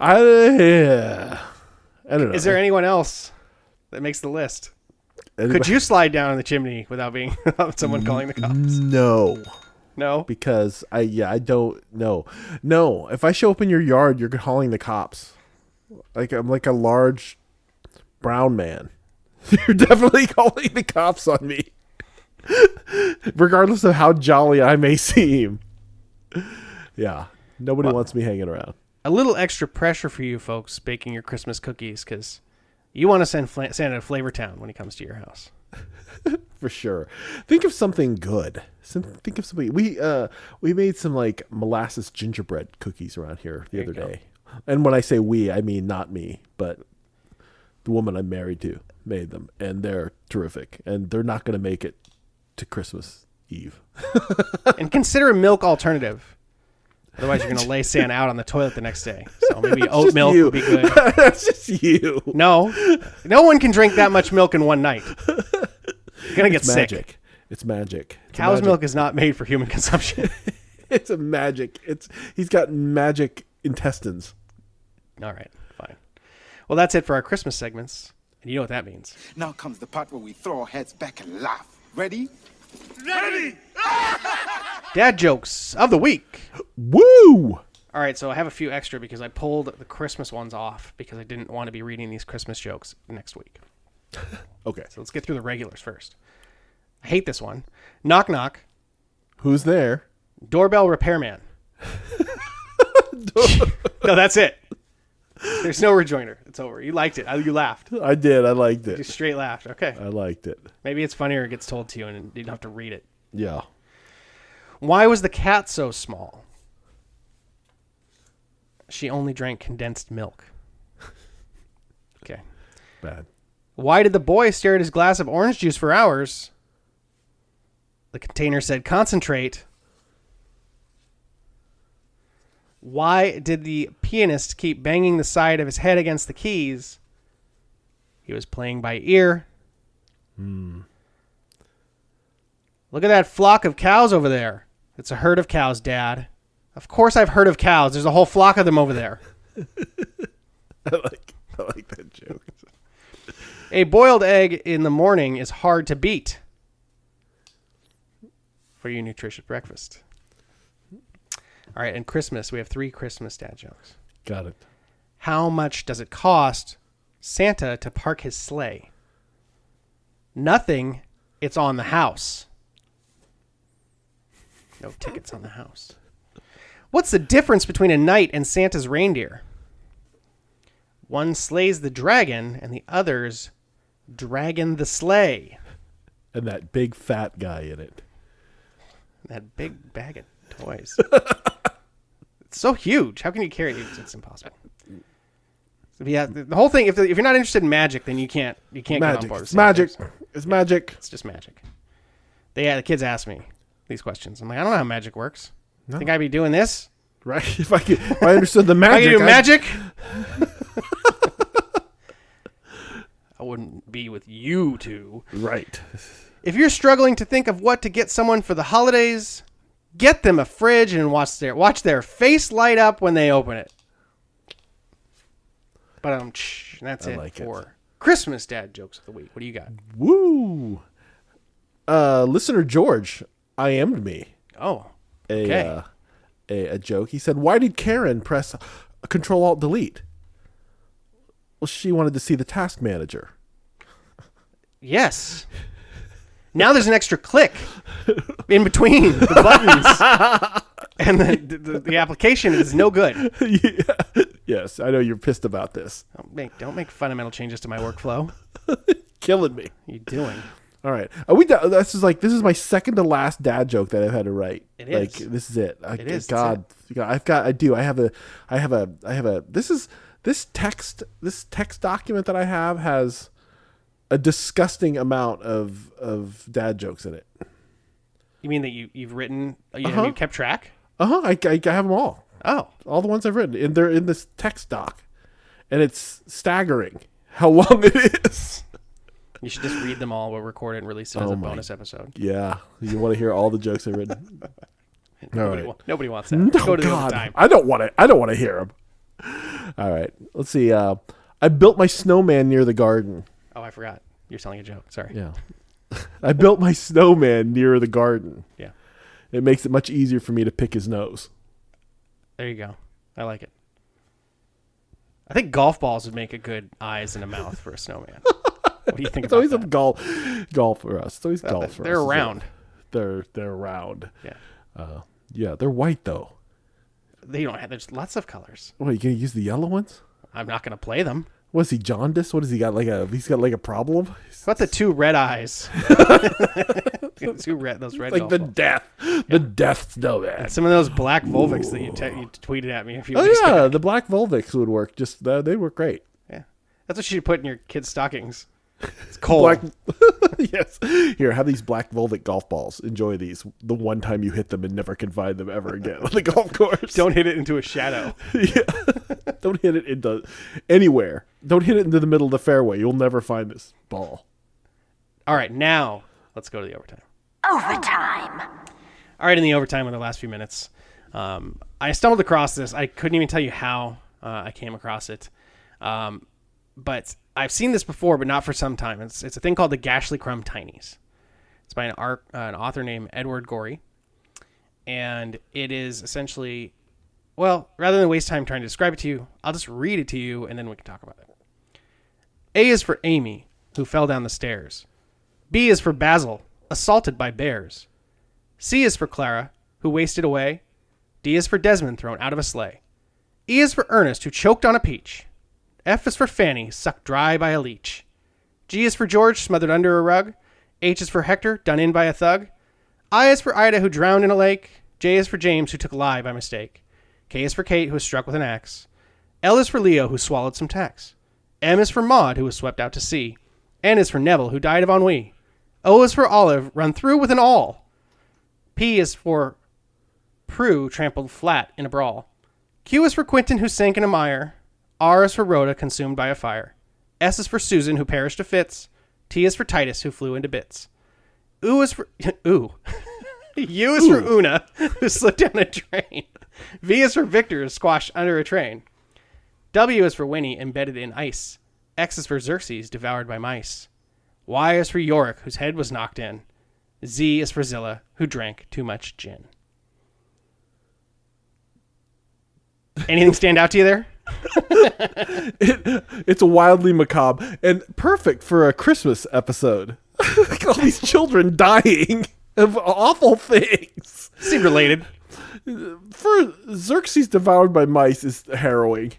I yeah. I don't know. Is there anyone else that makes the list? Could you slide down the chimney without being without someone calling the cops? No, No. because I yeah I don't know. No, if I show up in your yard, you're calling the cops. Like I'm like a large brown man. You're definitely calling the cops on me, regardless of how jolly I may seem. Yeah, nobody wants me hanging around. A little extra pressure for you folks baking your Christmas cookies because you want to send Fla- Santa to Flavor Town when he comes to your house. for sure. Think of something good. Some, think of something. We uh we made some like molasses gingerbread cookies around here the other day. And when I say we, I mean not me, but the woman I'm married to made them, and they're terrific. And they're not going to make it to Christmas Eve. and consider a milk alternative. Otherwise, you're going to lay Santa out on the toilet the next day. So maybe oat milk you. would be good. That's just you. No, no one can drink that much milk in one night. You're gonna get It's sick. magic. It's magic. It's Cow's magic- milk is not made for human consumption. It's a magic. It's he's got magic intestines. All right, fine. Well, that's it for our Christmas segments. And you know what that means. Now comes the part where we throw our heads back and laugh. Ready? Dad jokes of the week. Woo! All right, so I have a few extra because I pulled the Christmas ones off because I didn't want to be reading these Christmas jokes next week. Okay. So let's get through the regulars first. I hate this one. Knock knock. Who's there? Doorbell repairman. no, that's it. There's no rejoinder. It's over. You liked it. You laughed. I did. I liked it. You straight laughed. Okay. I liked it. Maybe it's funnier. It gets told to you, and you don't have to read it. Yeah. Why was the cat so small? She only drank condensed milk. Okay. Bad. Why did the boy stare at his glass of orange juice for hours? The container said concentrate. Why did the pianist keep banging the side of his head against the keys? He was playing by ear. Hmm. Look at that flock of cows over there. It's a herd of cows, Dad. Of course I've heard of cows. There's a whole flock of them over there. I like I like that joke. A boiled egg in the morning is hard to beat for your nutritious breakfast. All right, and Christmas, we have three Christmas dad jokes. Got it. How much does it cost Santa to park his sleigh? Nothing. It's on the house. No tickets on the house. What's the difference between a knight and Santa's reindeer? One slays the dragon, and the others dragon the sleigh. And that big fat guy in it. That big bag of toys. so huge. How can you carry it? It's, impossible. So, yeah, the the whole thing. If, the, if you're not interested in magic, then you can't you can't get on Magic. board. It's magic. Claus. It's magic. It's just magic. They yeah, the kids ask me these questions. I'm like, I don't know how magic works. Think I'd be doing this? Right? If I could, if I understood the magic. can do I'd- magic. I wouldn't be with you two. Right. If you're struggling to think of what to get someone for the holidays, get them a fridge and watch their watch their face light up when they open it. But um, that's I it like it. for Christmas dad jokes of the week. What do you got? Woo. Uh, listener George, I ammed me Oh, a, Okay. uh, a a joke. He said, "Why did Karen press Control Alt Delete?" Well, she wanted to see the task manager. yes. Now there's an extra click in between the buttons, and the, the the application is no good. Yeah. Yes, I know you're pissed about this. Don't make don't make fundamental changes to my workflow. Killing me. What are you doing? All right. Are we? This is like this is my second to last dad joke that I've had to write. It like this is it. I, It is, God, God, I've got. I do. I have a. I have a. I have a. This is this text. This text document that I have has a disgusting amount of of dad jokes in it. You mean that you you've written you, Uh-huh. you kept track? Uh huh. I, I, I have them all. Oh, All the ones I've written, and they're in this text doc, and it's staggering how long it is. you should just read them all. We'll record it and release it as Oh a my bonus episode. Yeah, you want to hear all the jokes I've written? Nobody, right. wa- nobody wants that. No, Go to the God. I don't want to. I don't want to hear them. All right, let's see. Uh, I built my snowman near the garden. Oh, I forgot. You're telling a joke. Sorry. Yeah, I built my snowman near the garden. Yeah. It makes it much easier for me to pick his nose. There you go. I like it. I think golf balls would make a good eyes and a mouth for a snowman. what do you think It's always that? a golf, golf for us. It's always Well, golf for us. they're us. it? round. They're they're round. Yeah. Uh, yeah, they're white though. They don't have. There's lots of colors. What, you gonna use the yellow ones? I'm not going to play them. What is he jaundice? What has he got? Like a he's got like a problem. How about the two red eyes? two red. Those red. like golf the balls. death, the death snowman. Some of those black Volviks that you, te- you tweeted at me a few Oh yeah, back. the black Volviks would work. Just uh, they work great. Yeah. That's what you should put in your kids' stockings. It's cold. Black, yes. Here, have these black velvet golf balls. Enjoy these. The one time you hit them and never can find them ever again on the golf course. Don't hit it into a shadow. yeah. Don't hit it into anywhere. Don't hit it into the middle of the fairway. You'll never find this ball. All right, now let's go to the overtime. Overtime. All right, in the overtime in the last few minutes, um, I stumbled across this. I couldn't even tell you how uh, I came across it, um, but I've seen this before, but not for some time. It's it's a thing called the Gashlycrumb Tinies. It's by an art uh, an author named Edward Gorey, and it is essentially, well, rather than waste time trying to describe it to you, I'll just read it to you, and then we can talk about it. A is for Amy, who fell down the stairs. B is for Basil, assaulted by bears. C is for Clara, who wasted away. D is for Desmond, thrown out of a sleigh. E is for Ernest, who choked on a peach. F is for Fanny, sucked dry by a leech. G is for George, smothered under a rug. H is for Hector, done in by a thug. I is for Ida, who drowned in a lake. J is for James, who took a lye by mistake. K is for Kate, who was struck with an axe. L is for Leo, who swallowed some tacks. M is for Maud, who was swept out to sea. N is for Neville, who died of ennui. O is for Olive, run through with an awl. P is for Prue, trampled flat in a brawl. Q is for Quentin, who sank in a mire. R is for Rhoda, consumed by a fire. S is for Susan, who perished of fits. T is for Titus, who flew into bits. U is for ooh. U is for Una, who slipped down a drain. V is for Victor, squashed under a train. W is for Winnie, embedded in ice. X is for Xerxes, devoured by mice. Y is for Yorick, whose head was knocked in. Z is for Zilla, who drank too much gin. Anything stand out to you there? It's wildly macabre and perfect for a Christmas episode. All these children dying of awful things. Seem related. For Xerxes devoured by mice is harrowing.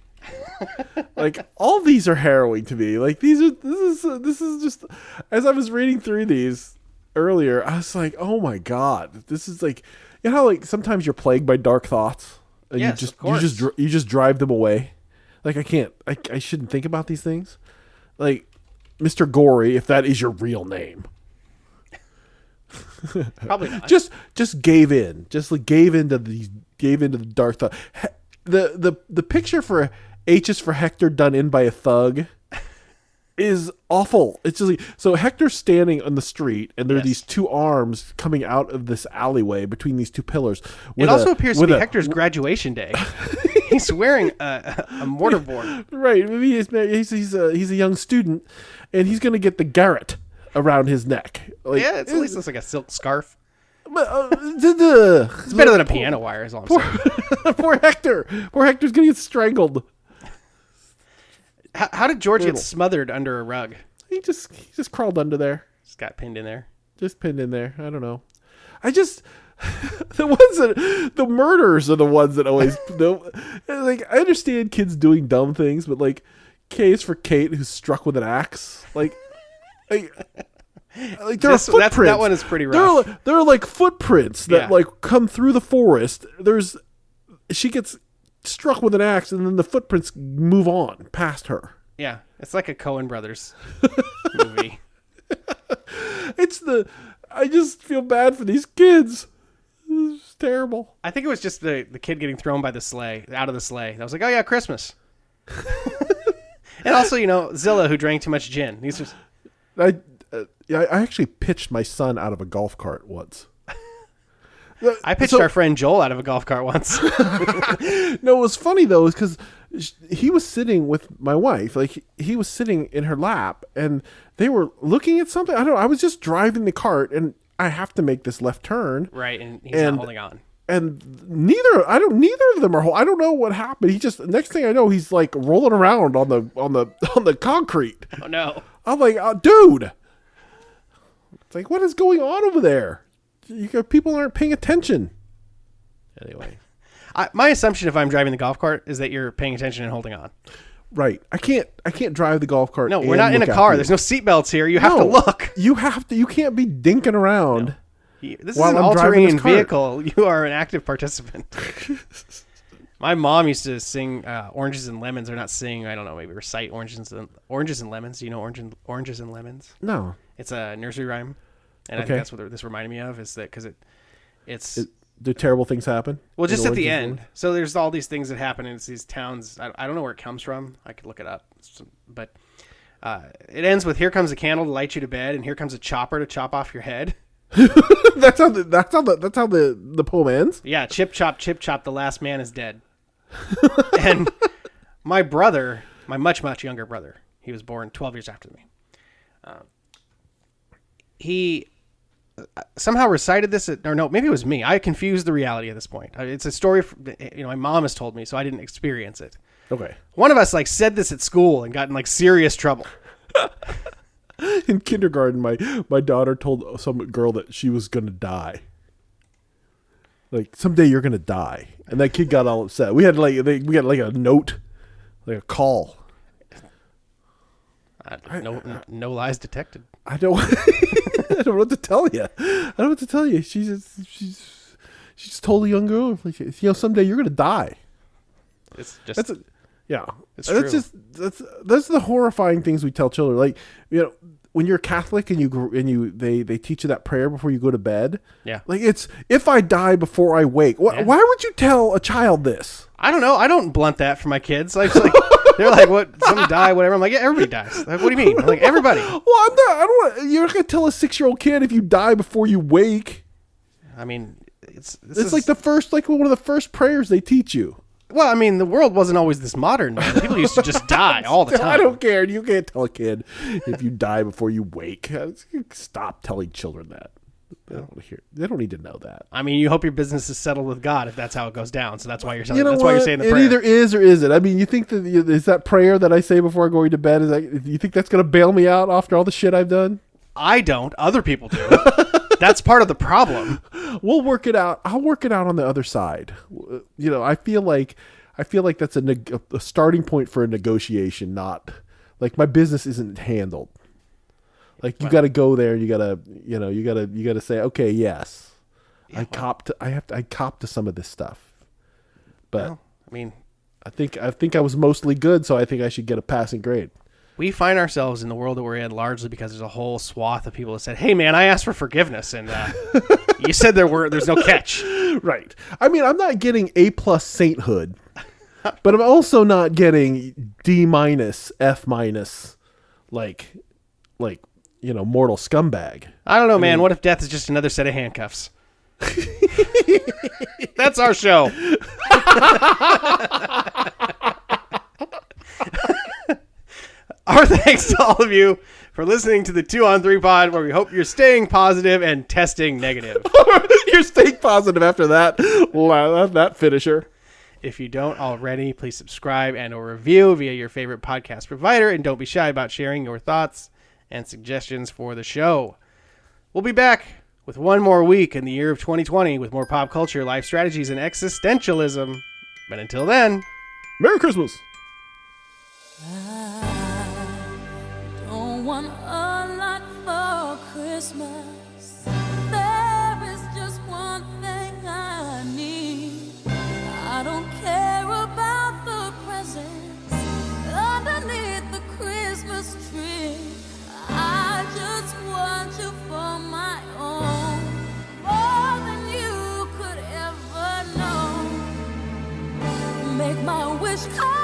like all these are harrowing to me. Like these are this is this is just as I was reading through these earlier, I was like, "Oh my god. This is like you know how like sometimes you're plagued by dark thoughts and Yes, you just you just you just drive them away." Like I can't I I shouldn't think about these things. Like Mr. Gorey, if that is your real name. Probably not. just just gave in just like gave into the gave into the dark thought He- the the the picture for h is for hector done in by a thug is awful it's just like so hector's standing on the street and there are Yes. these two arms coming out of this alleyway between these two pillars It also a- appears to be a- Hector's graduation day. He's wearing a, a mortarboard. right he's he's he's a, he's a young student and he's gonna get the garret around his neck like, Yeah, it's, at least looks like a silk scarf. but, uh, It's better than a piano wire, is all I'm saying. poor hector poor hector's gonna get strangled How, how did George Brutal. get smothered under a rug? He just he just crawled under there, Just got pinned in there. just pinned in there. I don't know. I just the ones that the murders are the ones that always the, like. I understand kids doing dumb things, but like K is for Kate who's struck with an axe. Like, like, like there This- are footprints. that one is pretty There are, there are like footprints that Yeah. like come through the forest. There's she gets struck with an axe, and then the footprints move on past her. Yeah, it's like a Coen Brothers movie. It's the I just feel bad for these kids. It's terrible. I think it was just the, the kid getting thrown by the sleigh, out of the sleigh. I was like, oh yeah, Christmas. and also, you know, Zilla who drank too much gin. These are I, uh, I actually pitched my son out of a golf cart once. I pitched So- our friend Joel out of a golf cart once. No, it was funny though, is because he was sitting with my wife, like he, was sitting in her lap, and they were looking at something. I don't know. I was just driving the cart, and I have to make this left turn, right, and he's And- not holding on. and neither I don't neither of them are. hol- I don't know what happened. He just next thing I know, he's like rolling around on the on the on the concrete. Oh no. I'm like, oh, dude. It's like, what is going on over there? You got, people aren't paying attention. Anyway, I, my assumption if I'm driving the golf cart is that you're paying attention and holding on. right? I can't. I can't drive the golf cart. No, we're not in a car. There's no seatbelts here. You have to look. You have to. You can't be dinking around. You- This While is an I'm driving this all-terrain cart. vehicle. You are an active participant. My mom used to sing uh, "Oranges and Lemons," or not sing. I don't know. Maybe recite "Oranges and Oranges and Lemons." Do you know "Orange and, Oranges and Lemons"? No, It's a nursery rhyme, and I think that's what this reminded me of. Is that because it, it's do terrible things happen? well, just at the end. So there's all these things that happen, and it's these towns. I, I don't know where it comes from. I could look it up, but uh, it ends with "Here comes a candle to light you to bed, and here comes a chopper to chop off your head." that's how. The, that's how. The, that's how the the poem ends. Yeah, chip chop, chip chop. The last man is dead. and my brother, my much much younger brother, he was born 12 years after me. Uh, he somehow recited this, at, or no, maybe it was me. I confused the reality at this point. It's a story, from, you know, my mom has told me, so I didn't experience it. Okay. One of us like said this at school and got in like serious trouble. In kindergarten, my my daughter told some girl that she was gonna die. Like someday you're gonna die, and that kid got all upset. We had like they, we got like a note, like a call. Uh, no, no lies detected. I don't. I don't know what to tell you. I don't know what to tell you. She's just, she's she's just told a young girl, like, you know, someday you're gonna die. It's just That's a, yeah. It's that's true. just that's that's the horrifying things we tell children. Like you know, when you're Catholic and you and you they they teach you that prayer before you go to bed. Yeah. Like it's if I die before I wake. Wh- Yeah. Why would you tell a child this? I don't know. I don't blunt that for my kids. Like, like they're like, "What? Some die, whatever." I'm like, "Yeah, everybody dies." Like, what do you mean? I'm like, everybody. Well, I'm not. I don't. Want, you're not gonna tell a six year old kid if you die before you wake. I mean, it's this It's is, like the first, like one of the first prayers they teach you. well, I mean, the world wasn't always this modern. People used to just die all the time. I don't care. You can't tell a kid if you die before you wake. Stop telling children that. They don't want to hear. They don't need to know that. I mean, you hope your business is settled with God if that's how it goes down. So that's why you're saying. You know that's what? why you're saying the it prayer. either is or isn't. I mean, you think that is that prayer that I say before going to bed is that you think that's going to bail me out after all the shit I've done? I don't. Other people do. that's part of the problem. We'll work it out. I'll work it out on the other side. You know, I feel like I feel like that's a, neg- a starting point for a negotiation. Not like my business isn't handled. Like you got to go there. You got to you know you got to you got to say okay yes, I cop to I have to I cop to some of this stuff. But Well, I mean, I think I think I was mostly good, so I think I should get a passing grade. we find ourselves in the world that we're in largely because there's a whole swath of people that said, "Hey, man, I asked for forgiveness, and uh, you said there were there's no catch." Right. I mean, I'm not getting A plus sainthood, but I'm also not getting D minus, F minus, like, like you know, mortal scumbag. I don't know, man. what if death is just another set of handcuffs? That's our show. our thanks to all of you for listening to the Two on Three Pod, where we hope you're staying positive and testing negative. You're staying positive after that. That finisher. If you don't already, please subscribe and or review via your favorite podcast provider, and don't be shy about sharing your thoughts and suggestions for the show. We'll be back with one more week in the year of 2020 with more pop culture, life strategies, and existentialism. But until then, Merry Christmas. Christmas. wish I